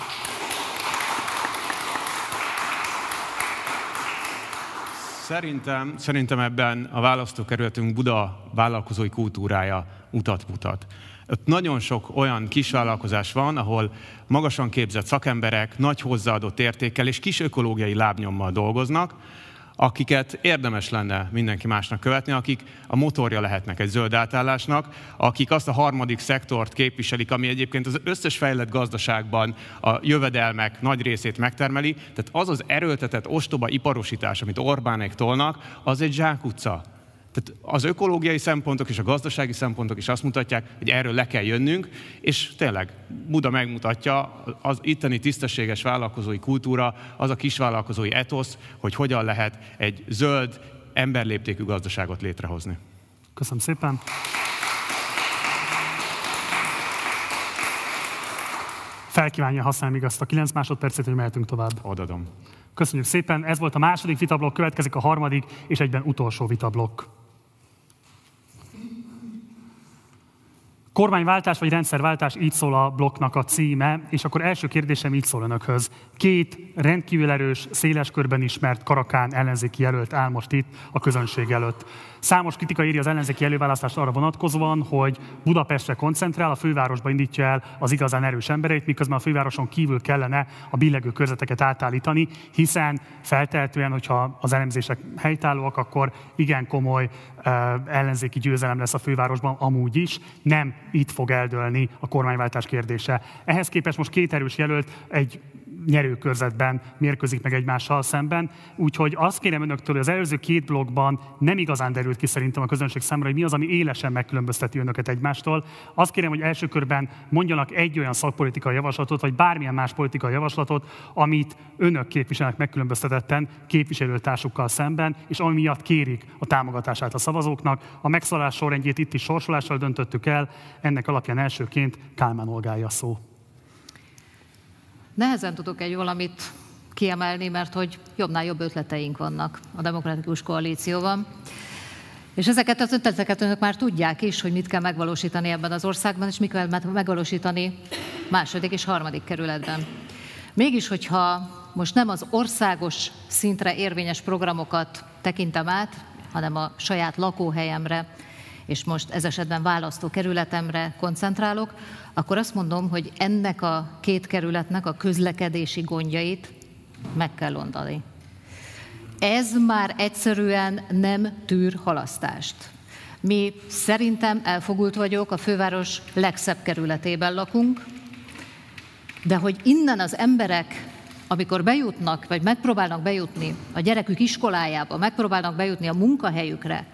Szerintem, szerintem ebben a választókerületünk Buda vállalkozói kultúrája utat mutat. Ott nagyon sok olyan kisvállalkozás van, ahol magasan képzett szakemberek, nagy hozzáadott értékkel és kis ökológiai lábnyommal dolgoznak, akiket érdemes lenne mindenki másnak követni, akik a motorja lehetnek egy zöld átállásnak, akik azt a harmadik szektort képviselik, ami egyébként az összes fejlett gazdaságban a jövedelmek nagy részét megtermeli. Tehát az az erőltetett ostoba iparosítás, amit Orbánék tolnak, az egy zsákutca. Tehát az ökológiai szempontok és a gazdasági szempontok is azt mutatják, hogy erről le kell jönnünk, és tényleg Buda megmutatja, az itteni tisztességes vállalkozói kultúra, az a kisvállalkozói etosz, hogy hogyan lehet egy zöld, emberléptékű gazdaságot létrehozni. Köszönöm szépen! Felkívánja használni még azt a 9 másodpercet, hogy mehetünk tovább. Odadom. Köszönjük szépen, ez volt a második vitablok, következik a harmadik és egyben utolsó vitablok. Kormányváltás vagy rendszerváltás, így szól a blokknak a címe, és akkor első kérdésem így szól önökhöz. Két rendkívül erős, széles körben ismert karakán ellenzéki jelölt áll most itt a közönség előtt. Számos kritika írja az ellenzéki előválasztást arra vonatkozóan, hogy Budapestre koncentrál, a fővárosba indítja el az igazán erős embereit, miközben a fővároson kívül kellene a billegő körzeteket átállítani, hiszen feltehetően, hogyha az elemzések helytállóak, akkor igen komoly ellenzéki győzelem lesz a fővárosban amúgy is, nem itt fog eldőlni a kormányváltás kérdése. Ehhez képest most két erős jelölt egy nyerőkörzetben mérkőzik meg egymással szemben. Úgyhogy azt kérem önöktől, hogy az előző két blogban nem igazán derült ki szerintem a közönség számára, hogy mi az, ami élesen megkülönbözteti önöket egymástól. Azt kérem, hogy első körben mondjanak egy olyan szakpolitikai javaslatot, vagy bármilyen más politikai javaslatot, amit önök képviselnek megkülönböztetetten képviselőtársukkal szemben, és ami miatt kérik a támogatását a szavazóknak. A megszólás sorrendjét itt is sorsolással döntöttük el, ennek alapján elsőként Kálmán Olgája szó. Nehezen tudok egy valamit kiemelni, mert hogy jobbnál jobb ötleteink vannak a demokratikus koalícióban. És ezeket az ötleteket önök már tudják is, hogy mit kell megvalósítani ebben az országban, és mit kell megvalósítani második és harmadik kerületben. Mégis, hogyha most nem az országos szintre érvényes programokat tekintem át, hanem a saját lakóhelyemre, és most ez esetben választókerületemre koncentrálok, akkor azt mondom, hogy ennek a két kerületnek a közlekedési gondjait meg kell oldani. Ez már egyszerűen nem tűr halasztást. Mi szerintem elfogult vagyok, a főváros legszebb kerületében lakunk, de hogy innen az emberek, amikor bejutnak, vagy megpróbálnak bejutni a gyerekük iskolájába, megpróbálnak bejutni a munkahelyükre,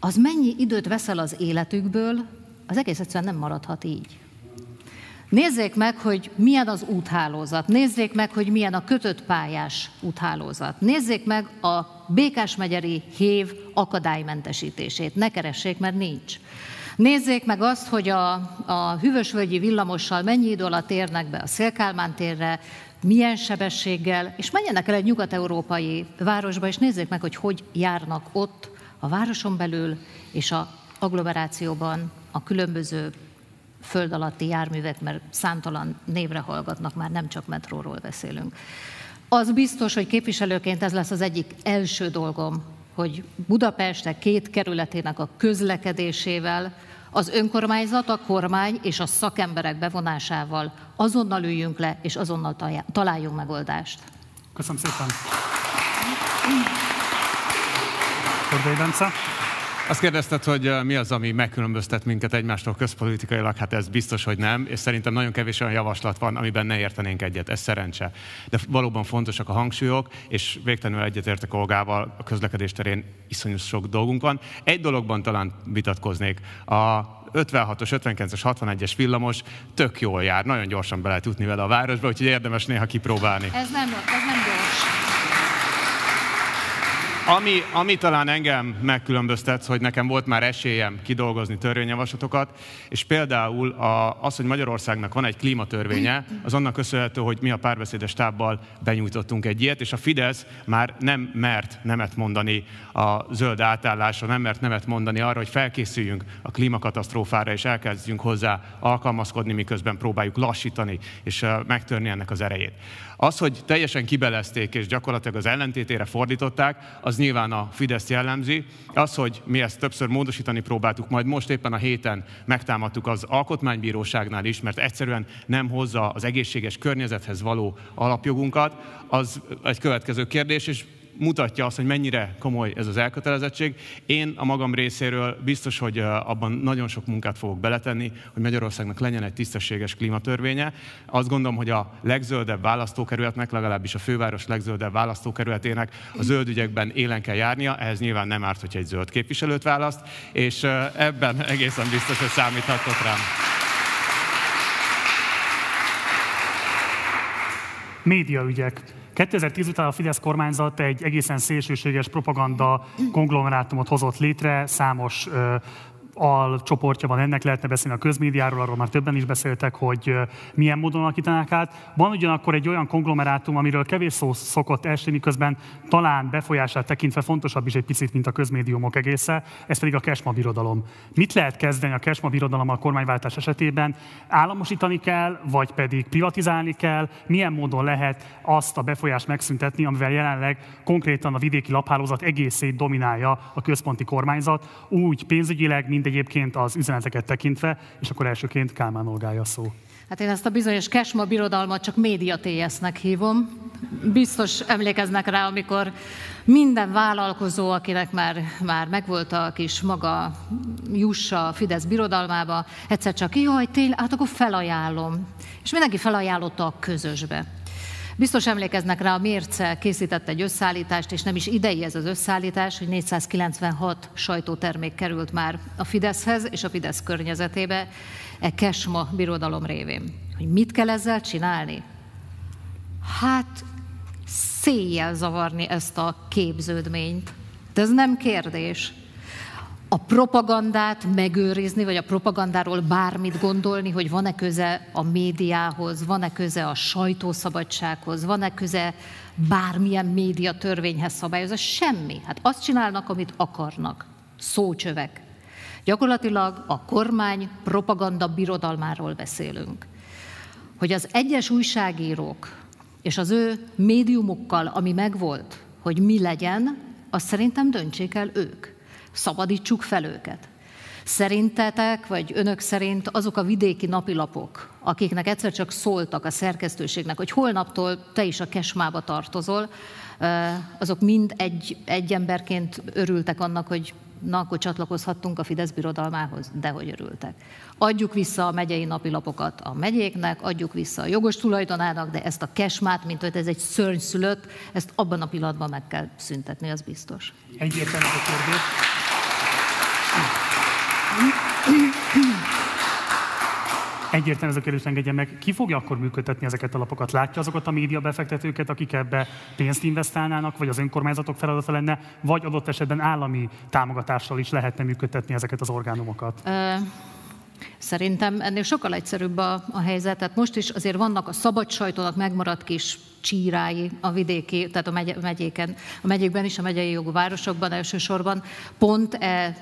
az mennyi időt veszel az életükből, az egész egyszerűen nem maradhat így. Nézzék meg, hogy milyen az úthálózat, nézzék meg, hogy milyen a kötött pályás úthálózat, nézzék meg a Békás megyeri hév akadálymentesítését, ne keressék, mert nincs. Nézzék meg azt, hogy a, a hűvösvölgyi villamossal mennyi idő alatt érnek be a Szélkálmán térre, milyen sebességgel, és menjenek el egy nyugat-európai városba, és nézzék meg, hogy hogy járnak ott a városon belül és a agglomerációban a különböző föld alatti járművek, mert számtalan névre hallgatnak, már nem csak metróról beszélünk. Az biztos, hogy képviselőként ez lesz az egyik első dolgom, hogy Budapestek két kerületének a közlekedésével, az önkormányzat, a kormány és a szakemberek bevonásával azonnal üljünk le, és azonnal találjunk megoldást. Köszönöm szépen. Kordai Bence. Azt kérdezted, hogy mi az, ami megkülönböztet minket egymástól közpolitikailag, hát ez biztos, hogy nem, és szerintem nagyon kevés olyan javaslat van, amiben ne értenénk egyet, ez szerencse. De valóban fontosak a hangsúlyok, és végtelenül egyetértek Olgával, a közlekedés terén iszonyú sok dolgunk van. Egy dologban talán vitatkoznék. A 56-os, 59-es, 61-es villamos tök jól jár, nagyon gyorsan be lehet jutni vele a városba, úgyhogy érdemes néha kipróbálni. Ez nem, ez nem gyors. Ami, ami talán engem megkülönböztet, hogy nekem volt már esélyem kidolgozni törvényjavaslatokat, és például a, az, hogy Magyarországnak van egy klímatörvénye, az annak köszönhető, hogy mi a párbeszédes tábbal benyújtottunk egy ilyet, és a Fidesz már nem mert nemet mondani a zöld átállásra, nem mert nemet mondani arra, hogy felkészüljünk a klímakatasztrófára, és elkezdjünk hozzá alkalmazkodni, miközben próbáljuk lassítani és megtörni ennek az erejét. Az, hogy teljesen kibelezték és gyakorlatilag az ellentétére fordították, az nyilván a Fidesz jellemzi. Az, hogy mi ezt többször módosítani próbáltuk, majd most éppen a héten megtámadtuk az alkotmánybíróságnál is, mert egyszerűen nem hozza az egészséges környezethez való alapjogunkat, az egy következő kérdés, és mutatja azt, hogy mennyire komoly ez az elkötelezettség. Én a magam részéről biztos, hogy abban nagyon sok munkát fogok beletenni, hogy Magyarországnak legyen egy tisztességes klímatörvénye. Azt gondolom, hogy a legzöldebb választókerületnek, legalábbis a főváros legzöldebb választókerületének a zöld ügyekben élen kell járnia, ehhez nyilván nem árt, hogyha egy zöld képviselőt választ, és ebben egészen biztos, hogy számíthatok rám. Médiaügyek. 2010 után a Fidesz kormányzat egy egészen szélsőséges propaganda konglomerátumot hozott létre, számos al csoportja van ennek, lehetne beszélni a közmédiáról, arról már többen is beszéltek, hogy milyen módon alakítanák át. Van ugyanakkor egy olyan konglomerátum, amiről kevés szó szokott esni, miközben talán befolyását tekintve fontosabb is egy picit, mint a közmédiumok egésze, ez pedig a Kesma birodalom. Mit lehet kezdeni a Kesma birodalom a kormányváltás esetében? Államosítani kell, vagy pedig privatizálni kell? Milyen módon lehet azt a befolyást megszüntetni, amivel jelenleg konkrétan a vidéki laphálózat egészét dominálja a központi kormányzat, úgy pénzügyileg, mint egyébként az üzeneteket tekintve, és akkor elsőként Kálmán Olgája szó. Hát én ezt a bizonyos Kesma birodalmat csak médiatéjesznek hívom. Biztos emlékeznek rá, amikor minden vállalkozó, akinek már, már megvolt a kis maga jussa a Fidesz birodalmába, egyszer csak, jaj, tényleg, hát akkor felajánlom. És mindenki felajánlotta a közösbe. Biztos emlékeznek rá, a Mérce készített egy összeállítást, és nem is idei ez az összeállítás, hogy 496 sajtótermék került már a Fideszhez és a Fidesz környezetébe e Kesma birodalom révén. Hogy mit kell ezzel csinálni? Hát széjjel zavarni ezt a képződményt. De ez nem kérdés a propagandát megőrizni, vagy a propagandáról bármit gondolni, hogy van-e köze a médiához, van-e köze a sajtószabadsághoz, van-e köze bármilyen média törvényhez szabályozás, semmi. Hát azt csinálnak, amit akarnak. Szócsövek. Gyakorlatilag a kormány propaganda birodalmáról beszélünk. Hogy az egyes újságírók és az ő médiumukkal, ami megvolt, hogy mi legyen, azt szerintem döntsék el ők szabadítsuk fel őket. Szerintetek, vagy önök szerint azok a vidéki napilapok, akiknek egyszer csak szóltak a szerkesztőségnek, hogy holnaptól te is a kesmába tartozol, azok mind egy, egy emberként örültek annak, hogy na, akkor csatlakozhattunk a Fidesz birodalmához, dehogy örültek. Adjuk vissza a megyei napilapokat a megyéknek, adjuk vissza a jogos tulajdonának, de ezt a kesmát, mint hogy ez egy szörnyszülött, ezt abban a pillanatban meg kell szüntetni, az biztos. Egyértelmű a kérdés. Egyértelmű ez a kérdés, engedje meg. Ki fogja akkor működtetni ezeket a lapokat? Látja azokat a média befektetőket, akik ebbe pénzt investálnának, vagy az önkormányzatok feladata lenne, vagy adott esetben állami támogatással is lehetne működtetni ezeket az orgánumokat? Szerintem ennél sokkal egyszerűbb a, a helyzet. Tehát most is azért vannak a szabad sajtónak megmaradt kis csírái a vidéki, tehát a megy, megyéken, a megyékben is, a megyei jogú városokban elsősorban. Pont e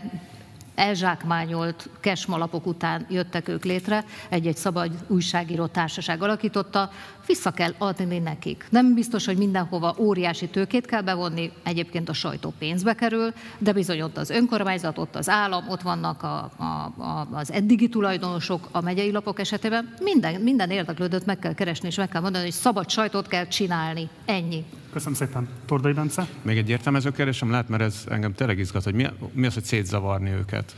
elzsákmányolt kesmalapok után jöttek ők létre, egy-egy szabad újságíró társaság alakította, vissza kell adni nekik. Nem biztos, hogy mindenhova óriási tőkét kell bevonni, egyébként a sajtó pénzbe kerül, de bizony ott az önkormányzat, ott az állam, ott vannak a, a, a, az eddigi tulajdonosok a megyei lapok esetében. Minden, minden érdeklődött meg kell keresni, és meg kell mondani, hogy szabad sajtót kell csinálni. Ennyi. Köszönöm szépen. Tordai Bence? Még egy értelmező kérdésem lehet, mert ez engem tényleg izgat, hogy mi, mi az, hogy szétzavarni őket?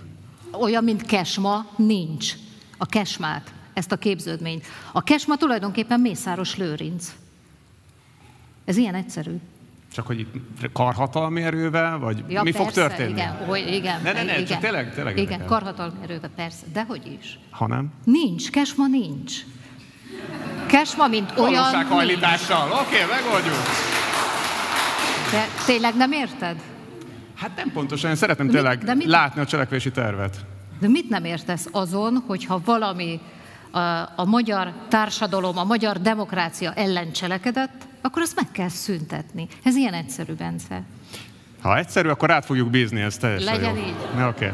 Olyan, mint kesma, nincs. A kesmát, ezt a képződményt. A kesma tulajdonképpen Mészáros Lőrinc. Ez ilyen egyszerű. Csak hogy karhatalmi erővel, vagy ja, mi persze, fog történni? Igen, hogy, igen. Ne, ne, ne, igen. csak tényleg, tényleg Igen, karhatalmi erővel, persze, de hogy is. Ha nem? Nincs, kesma nincs. Kesma, mint olyan Valósághajlítással. Oké, okay, megoldjuk. De tényleg nem érted? Hát nem pontosan, én szeretném tényleg de mit, látni a cselekvési tervet. De mit nem értesz azon, hogyha valami a, a magyar társadalom, a magyar demokrácia ellen cselekedett, akkor azt meg kell szüntetni. Ez ilyen egyszerű, Bence. Ha egyszerű, akkor át fogjuk bízni, ezt teljesen Legyen jó. így. Oké. Okay.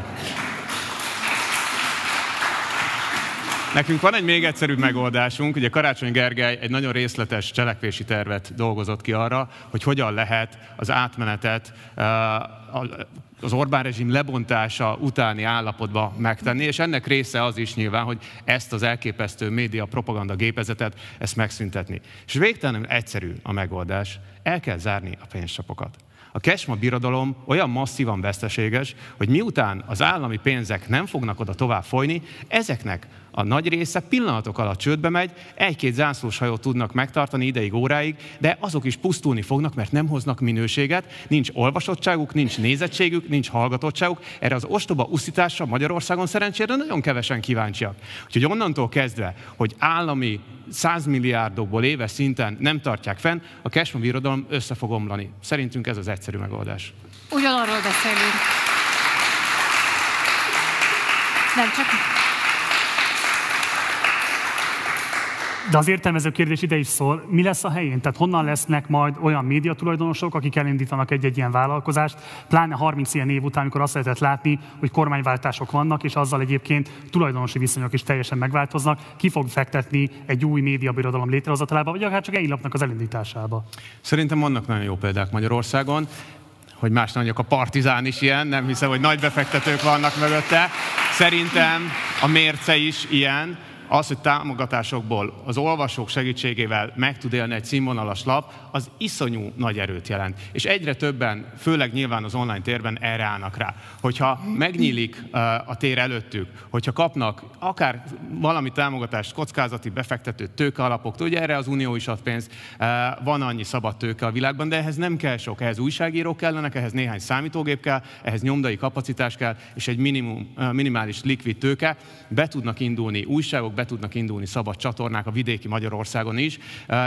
Nekünk van egy még egyszerűbb megoldásunk. Ugye Karácsony Gergely egy nagyon részletes cselekvési tervet dolgozott ki arra, hogy hogyan lehet az átmenetet az Orbán rezsim lebontása utáni állapotba megtenni, és ennek része az is nyilván, hogy ezt az elképesztő média propaganda gépezetet, ezt megszüntetni. És végtelenül egyszerű a megoldás. El kell zárni a pénzsapokat. A Kesma birodalom olyan masszívan veszteséges, hogy miután az állami pénzek nem fognak oda tovább folyni, ezeknek a nagy része pillanatok alatt csődbe megy, egy-két zászlós hajót tudnak megtartani ideig, óráig, de azok is pusztulni fognak, mert nem hoznak minőséget, nincs olvasottságuk, nincs nézettségük, nincs hallgatottságuk. Erre az ostoba uszításra Magyarországon szerencsére nagyon kevesen kíváncsiak. Úgyhogy onnantól kezdve, hogy állami százmilliárdokból éves szinten nem tartják fenn, a Kesma birodalom össze fog omlani. Szerintünk ez az egyszerű megoldás. Ugyanarról beszélünk. Nem csak De az értelmező kérdés ide is szól, mi lesz a helyén? Tehát honnan lesznek majd olyan médiatulajdonosok, akik elindítanak egy-egy ilyen vállalkozást, pláne 30 ilyen év után, amikor azt lehetett látni, hogy kormányváltások vannak, és azzal egyébként tulajdonosi viszonyok is teljesen megváltoznak, ki fog fektetni egy új médiabirodalom létrehozatalába, vagy akár csak egy az elindításába? Szerintem vannak nagyon jó példák Magyarországon hogy más nagyok a partizán is ilyen, nem hiszem, hogy nagy befektetők vannak mögötte. Szerintem a mérce is ilyen, az, hogy támogatásokból az olvasók segítségével meg tud élni egy színvonalas lap, az iszonyú nagy erőt jelent. És egyre többen, főleg nyilván az online térben erre állnak rá. Hogyha megnyílik a tér előttük, hogyha kapnak akár valami támogatást, kockázati befektető tőkealapoktól, ugye erre az Unió is ad pénzt, van annyi szabad tőke a világban, de ehhez nem kell sok, ehhez újságírók kellenek, ehhez néhány számítógép kell, ehhez nyomdai kapacitás kell, és egy minimum, minimális likvid tőke, be tudnak indulni újságok, be tudnak indulni szabad csatornák a vidéki Magyarországon is,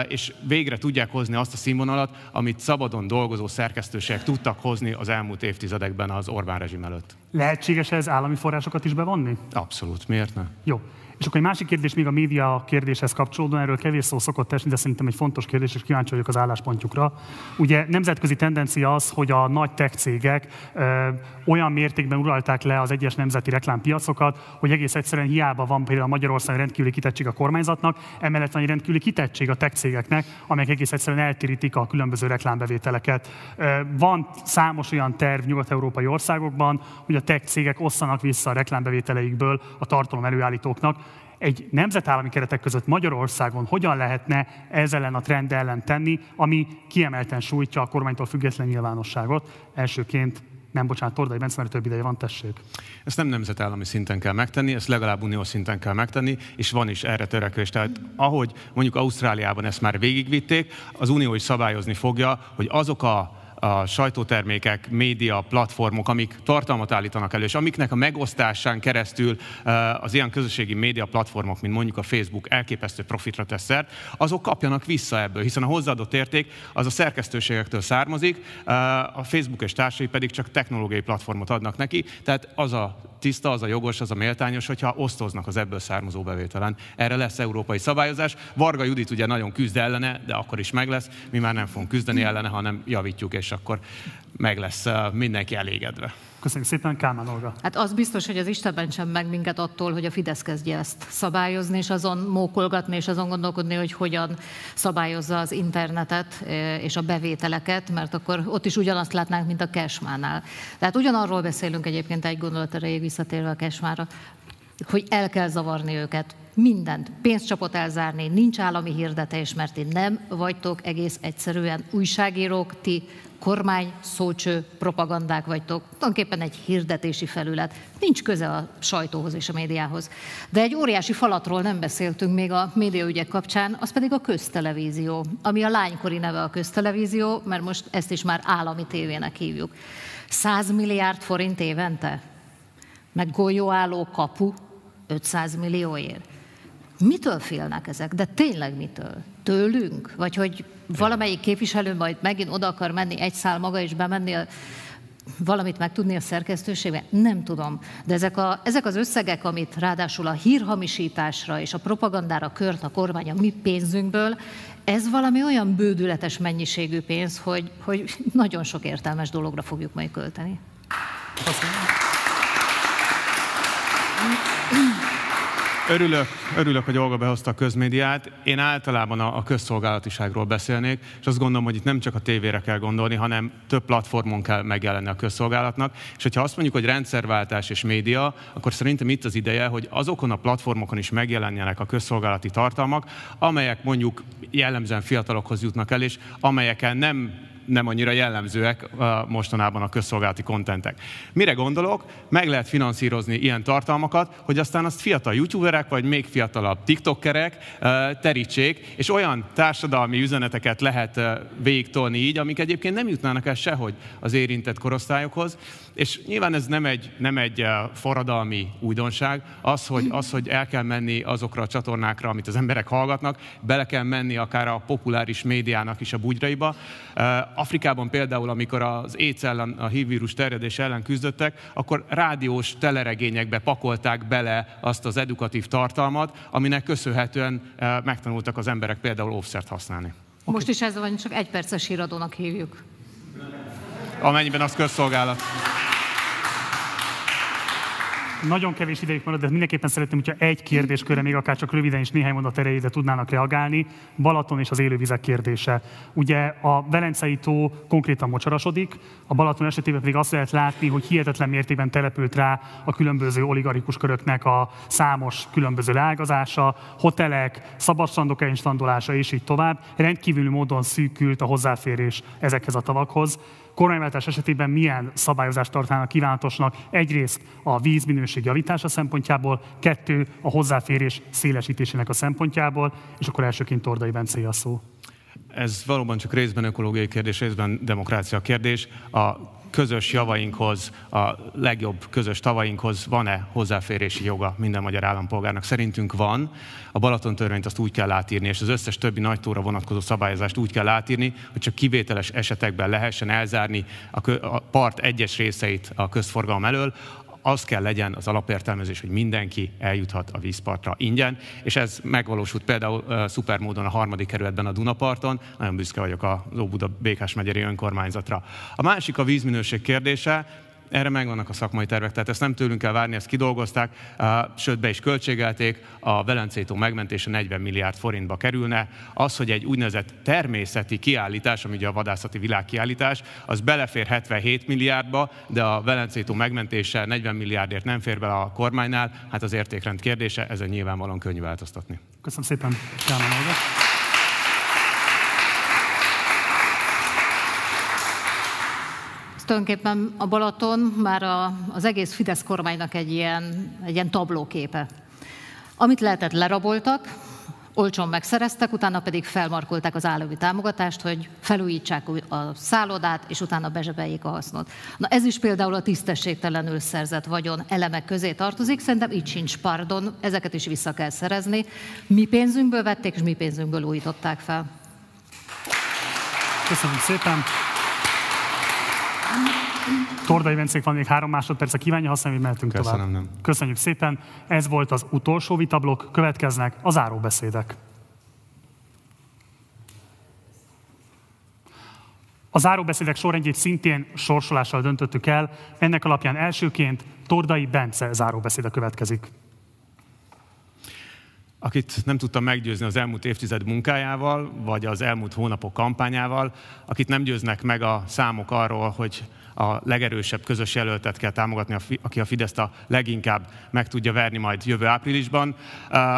és végre tudják hozni azt a színvonalat, amit szabadon dolgozó szerkesztőségek tudtak hozni az elmúlt évtizedekben az Orbán rezsim előtt. Lehetséges ez állami forrásokat is bevonni? Abszolút, miért ne? Jó. És akkor egy másik kérdés még a média kérdéshez kapcsolódóan, erről kevés szó szokott esni, de szerintem egy fontos kérdés, és kíváncsi vagyok az álláspontjukra. Ugye nemzetközi tendencia az, hogy a nagy tech cégek ö, olyan mértékben uralták le az egyes nemzeti reklámpiacokat, hogy egész egyszerűen hiába van például Magyarországon rendkívüli kitettség a kormányzatnak, emellett van egy rendkívüli kitettség a tech cégeknek, amelyek egész egyszerűen eltérítik a különböző reklámbevételeket. Ö, van számos olyan terv nyugat-európai országokban, hogy a tech cégek osszanak vissza a reklámbevételeikből a tartalom előállítóknak, egy nemzetállami keretek között Magyarországon hogyan lehetne ez ellen a trend ellen tenni, ami kiemelten sújtja a kormánytól független nyilvánosságot. Elsőként nem, bocsánat, Tordai Bence, mert több ideje van, tessék. Ezt nem nemzetállami szinten kell megtenni, ezt legalább uniós szinten kell megtenni, és van is erre törekvés. Tehát ahogy mondjuk Ausztráliában ezt már végigvitték, az unió is szabályozni fogja, hogy azok a a sajtótermékek, média, platformok, amik tartalmat állítanak elő, és amiknek a megosztásán keresztül az ilyen közösségi média platformok, mint mondjuk a Facebook elképesztő profitra tesz szert, azok kapjanak vissza ebből, hiszen a hozzáadott érték az a szerkesztőségektől származik, a Facebook és társai pedig csak technológiai platformot adnak neki, tehát az a tiszta, az a jogos, az a méltányos, hogyha osztoznak az ebből származó bevételen. Erre lesz európai szabályozás. Varga Judit ugye nagyon küzd ellene, de akkor is meg lesz. Mi már nem fogunk küzdeni ellene, hanem javítjuk, és akkor meg lesz mindenki elégedve. Köszönjük szépen, Kálmán Olga. Hát az biztos, hogy az Istenben sem meg minket attól, hogy a Fidesz kezdje ezt szabályozni, és azon mókolgatni, és azon gondolkodni, hogy hogyan szabályozza az internetet és a bevételeket, mert akkor ott is ugyanazt látnánk, mint a Cashmánál. Tehát ugyanarról beszélünk egyébként egy gondolat erejéig visszatérve a Cashmára, hogy el kell zavarni őket, mindent, pénzcsapot elzárni, nincs állami hirdetés, mert ti nem vagytok egész egyszerűen újságírók, ti kormány szócső propagandák vagytok, tulajdonképpen egy hirdetési felület. Nincs köze a sajtóhoz és a médiához. De egy óriási falatról nem beszéltünk még a médiaügyek kapcsán, az pedig a köztelevízió, ami a lánykori neve a köztelevízió, mert most ezt is már állami tévének hívjuk. 100 milliárd forint évente? Meg golyóálló kapu 500 millióért. Mitől félnek ezek? De tényleg mitől? Tőlünk? Vagy hogy valamelyik képviselő majd megint oda akar menni egy szál maga és bemenni a, valamit megtudni a szerkesztőségben? Nem tudom. De ezek, a, ezek az összegek, amit ráadásul a hírhamisításra és a propagandára kört a kormány a mi pénzünkből, ez valami olyan bődületes mennyiségű pénz, hogy, hogy nagyon sok értelmes dologra fogjuk majd költeni. Köszönöm. Örülök, örülök, hogy Olga behozta a közmédiát. Én általában a, a közszolgálatiságról beszélnék, és azt gondolom, hogy itt nem csak a tévére kell gondolni, hanem több platformon kell megjelenni a közszolgálatnak. És hogyha azt mondjuk, hogy rendszerváltás és média, akkor szerintem itt az ideje, hogy azokon a platformokon is megjelenjenek a közszolgálati tartalmak, amelyek mondjuk jellemzően fiatalokhoz jutnak el, és amelyeken nem nem annyira jellemzőek mostanában a közszolgálati kontentek. Mire gondolok? Meg lehet finanszírozni ilyen tartalmakat, hogy aztán azt fiatal youtuberek, vagy még fiatalabb tiktokerek terítsék, és olyan társadalmi üzeneteket lehet végigtolni így, amik egyébként nem jutnának el sehogy az érintett korosztályokhoz. És nyilván ez nem egy, nem egy forradalmi újdonság, az hogy, az, hogy el kell menni azokra a csatornákra, amit az emberek hallgatnak, bele kell menni akár a populáris médiának is a bugyraiba, Afrikában például, amikor az AIDS ellen, a HIV vírus terjedés ellen küzdöttek, akkor rádiós teleregényekbe pakolták bele azt az edukatív tartalmat, aminek köszönhetően eh, megtanultak az emberek például offszert használni. Okay. Most is ez van, csak egy perces híradónak hívjuk. Amennyiben az közszolgálat. Nagyon kevés idejük marad, de mindenképpen szeretném, hogyha egy kérdéskörre, még akár csak röviden is néhány mondat erejébe tudnának reagálni. Balaton és az élővizek kérdése. Ugye a Velencei tó konkrétan mocsarasodik, a Balaton esetében pedig azt lehet látni, hogy hihetetlen mértékben települt rá a különböző oligarikus köröknek a számos különböző leágazása, hotelek, szabadstrandok elinstandolása és így tovább. Rendkívüli módon szűkült a hozzáférés ezekhez a tavakhoz kormányváltás esetében milyen szabályozást tartanak kívánatosnak? Egyrészt a vízminőség javítása szempontjából, kettő a hozzáférés szélesítésének a szempontjából, és akkor elsőként Tordai Bence a szó. Ez valóban csak részben ökológiai kérdés, részben demokrácia kérdés. A közös javainkhoz, a legjobb közös tavainkhoz van-e hozzáférési joga minden magyar állampolgárnak? Szerintünk van. A Balaton törvényt azt úgy kell átírni, és az összes többi nagy tóra vonatkozó szabályozást úgy kell átírni, hogy csak kivételes esetekben lehessen elzárni a part egyes részeit a közforgalom elől, az kell legyen az alapértelmezés, hogy mindenki eljuthat a vízpartra ingyen, és ez megvalósult például uh, szupermódon a harmadik kerületben a Dunaparton, nagyon büszke vagyok a Óbuda Békás megyeri önkormányzatra. A másik a vízminőség kérdése, erre megvannak a szakmai tervek, tehát ezt nem tőlünk kell várni, ezt kidolgozták, sőt be is költségelték, a Velencétó megmentése 40 milliárd forintba kerülne. Az, hogy egy úgynevezett természeti kiállítás, ami ugye a vadászati világkiállítás, az belefér 77 milliárdba, de a Velencétó megmentése 40 milliárdért nem fér bele a kormánynál, hát az értékrend kérdése, ezen nyilvánvalóan könnyű változtatni. Köszönöm szépen, János tulajdonképpen a Balaton már a, az egész Fidesz kormánynak egy ilyen, egy ilyen tablóképe. Amit lehetett, leraboltak, olcsón megszereztek, utána pedig felmarkolták az állami támogatást, hogy felújítsák a szállodát, és utána bezsebeljék a hasznot. Na ez is például a tisztességtelenül szerzett vagyon elemek közé tartozik, szerintem így sincs pardon, ezeket is vissza kell szerezni. Mi pénzünkből vették, és mi pénzünkből újították fel. Köszönöm szépen! Tordai Vencék van még három másodperce, kívánja használni, hogy mehetünk Köszönöm, tovább. Nem. Köszönjük szépen. Ez volt az utolsó vitablok, következnek a záróbeszédek. A záróbeszédek sorrendjét szintén sorsolással döntöttük el. Ennek alapján elsőként Tordai Bence záróbeszéde következik. Akit nem tudtam meggyőzni az elmúlt évtized munkájával, vagy az elmúlt hónapok kampányával, akit nem győznek meg a számok arról, hogy a legerősebb közös jelöltet kell támogatni, aki a Fideszt a leginkább meg tudja verni majd jövő áprilisban.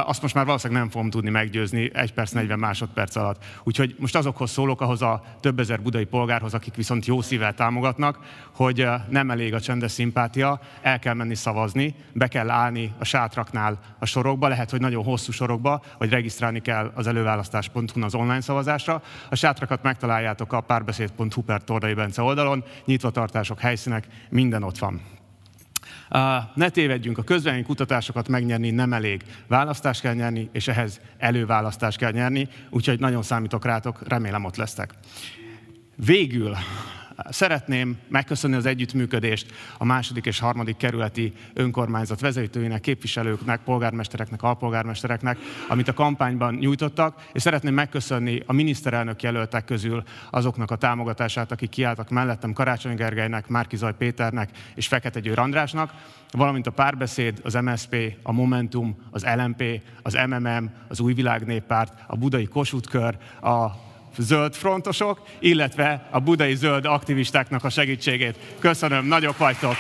Azt most már valószínűleg nem fogom tudni meggyőzni egy perc, 40 másodperc alatt. Úgyhogy most azokhoz szólok, ahhoz a több ezer budai polgárhoz, akik viszont jó szívvel támogatnak, hogy nem elég a csendes szimpátia, el kell menni szavazni, be kell állni a sátraknál a sorokba, lehet, hogy nagyon hosszú sorokba, vagy regisztrálni kell az előválasztás.hu az online szavazásra. A sátrakat megtaláljátok a párbeszéd.hu per Tordai Bence oldalon, nyitva kutatások, helyszínek, minden ott van. Ne tévedjünk, a közvélemény kutatásokat megnyerni nem elég. Választást kell nyerni, és ehhez előválasztást kell nyerni, úgyhogy nagyon számítok rátok, remélem ott lesztek. Végül Szeretném megköszönni az együttműködést a második és harmadik kerületi önkormányzat vezetőinek, képviselőknek, polgármestereknek, alpolgármestereknek, amit a kampányban nyújtottak, és szeretném megköszönni a miniszterelnök jelöltek közül azoknak a támogatását, akik kiálltak mellettem Karácsony Gergelynek, Márkizaj Péternek és Fekete Győr Andrásnak, valamint a párbeszéd, az MSP, a Momentum, az LMP, az MMM, az Új Világ Néppárt, a Budai Kossuth Kör, a zöld frontosok, illetve a budai zöld aktivistáknak a segítségét. Köszönöm, nagyok vagytok!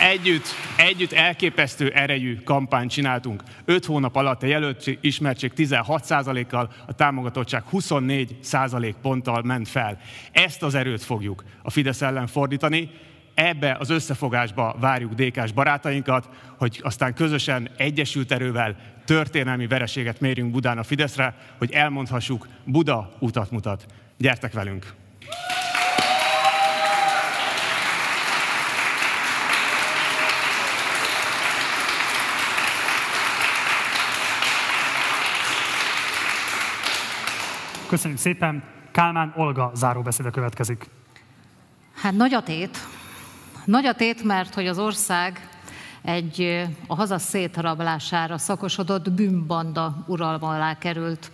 Együtt, együtt elképesztő erejű kampányt csináltunk. Öt hónap alatt a jelölt ismertség 16%-kal, a támogatottság 24% ponttal ment fel. Ezt az erőt fogjuk a Fidesz ellen fordítani, ebbe az összefogásba várjuk DK-s barátainkat, hogy aztán közösen egyesült erővel történelmi vereséget mérjünk Budán a Fideszre, hogy elmondhassuk, Buda utat mutat. Gyertek velünk! Köszönjük szépen! Kálmán Olga záróbeszéde következik. Hát nagy a tét, nagy a tét, mert hogy az ország egy a haza szétrablására szakosodott bűnbanda uralma alá került.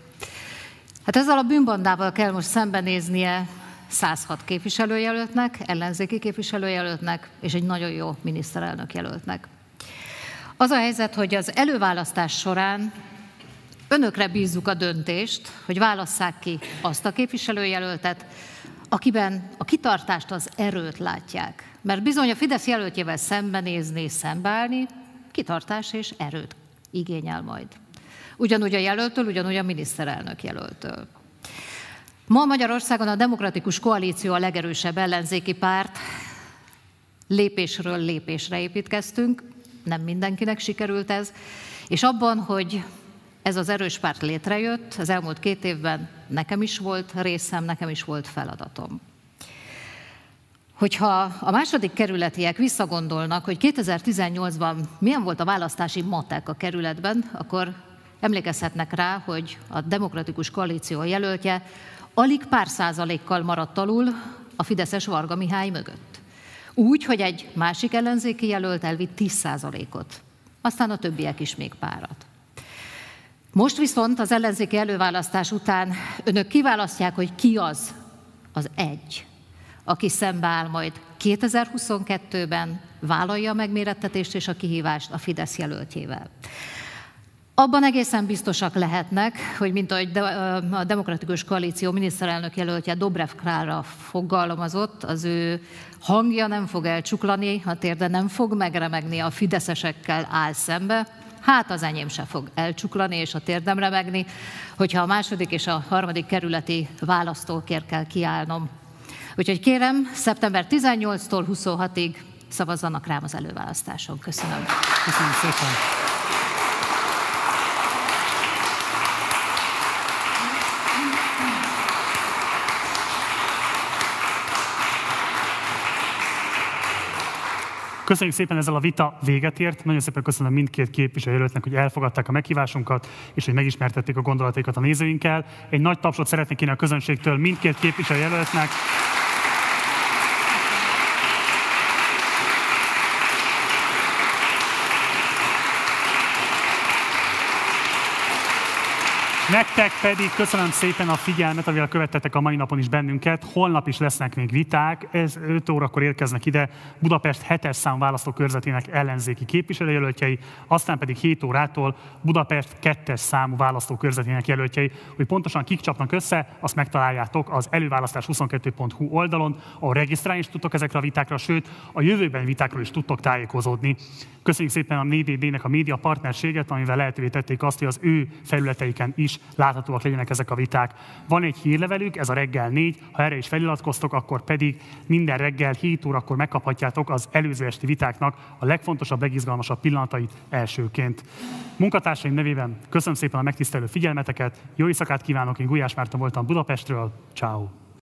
Hát ezzel a bűnbandával kell most szembenéznie 106 képviselőjelöltnek, ellenzéki képviselőjelöltnek és egy nagyon jó miniszterelnök jelöltnek. Az a helyzet, hogy az előválasztás során önökre bízzuk a döntést, hogy válasszák ki azt a képviselőjelöltet, akiben a kitartást, az erőt látják. Mert bizony a Fidesz jelöltjével szembenézni, szembeállni, kitartás és erőt igényel majd. Ugyanúgy a jelöltől, ugyanúgy a miniszterelnök jelöltől. Ma Magyarországon a Demokratikus Koalíció a legerősebb ellenzéki párt. Lépésről lépésre építkeztünk, nem mindenkinek sikerült ez, és abban, hogy ez az erős párt létrejött, az elmúlt két évben nekem is volt részem, nekem is volt feladatom. Hogyha a második kerületiek visszagondolnak, hogy 2018-ban milyen volt a választási matek a kerületben, akkor emlékezhetnek rá, hogy a Demokratikus Koalíció jelöltje alig pár százalékkal maradt alul a Fideszes Varga Mihály mögött. Úgy, hogy egy másik ellenzéki jelölt elvitt 10 százalékot. Aztán a többiek is még párat. Most viszont az ellenzéki előválasztás után önök kiválasztják, hogy ki az az egy, aki szembeáll majd 2022-ben, vállalja a megmérettetést és a kihívást a Fidesz jelöltjével. Abban egészen biztosak lehetnek, hogy mint ahogy a Demokratikus Koalíció miniszterelnök jelöltje Dobrev Klára fogalmazott, az ő hangja nem fog elcsuklani, a térde nem fog megremegni, a fideszesekkel áll szembe, hát az enyém se fog elcsuklani és a térdem remegni, hogyha a második és a harmadik kerületi választókér kell kiállnom. Úgyhogy kérem, szeptember 18-tól 26-ig szavazzanak rám az előválasztáson. Köszönöm. Köszönöm szépen. Köszönjük szépen ezzel a vita véget ért. Nagyon szépen köszönöm mindkét képviselőjelöltnek, hogy elfogadták a meghívásunkat, és hogy megismertették a gondolataikat a nézőinkkel. Egy nagy tapsot szeretnék kérni a közönségtől mindkét képviselőjelöltnek. Nektek pedig köszönöm szépen a figyelmet, amivel követtetek a mai napon is bennünket. Holnap is lesznek még viták, ez 5 órakor érkeznek ide Budapest 7-es szám választókörzetének ellenzéki képviselőjelöltjei, aztán pedig 7 órától Budapest 2-es számú választókörzetének jelöltjei. Hogy pontosan kik csapnak össze, azt megtaláljátok az előválasztás22.hu oldalon, ahol regisztrálni is tudtok ezekre a vitákra, sőt, a jövőben vitákról is tudtok tájékozódni. Köszönjük szépen a 4DD-nek a média partnerséget, amivel lehetővé tették azt, hogy az ő felületeiken is láthatóak legyenek ezek a viták. Van egy hírlevelük, ez a reggel 4, ha erre is feliratkoztok, akkor pedig minden reggel 7 órakor megkaphatjátok az előző esti vitáknak a legfontosabb, legizgalmasabb pillanatait elsőként. Munkatársaim nevében köszönöm szépen a megtisztelő figyelmeteket, jó éjszakát kívánok, én Gulyás Márton voltam Budapestről, ciao.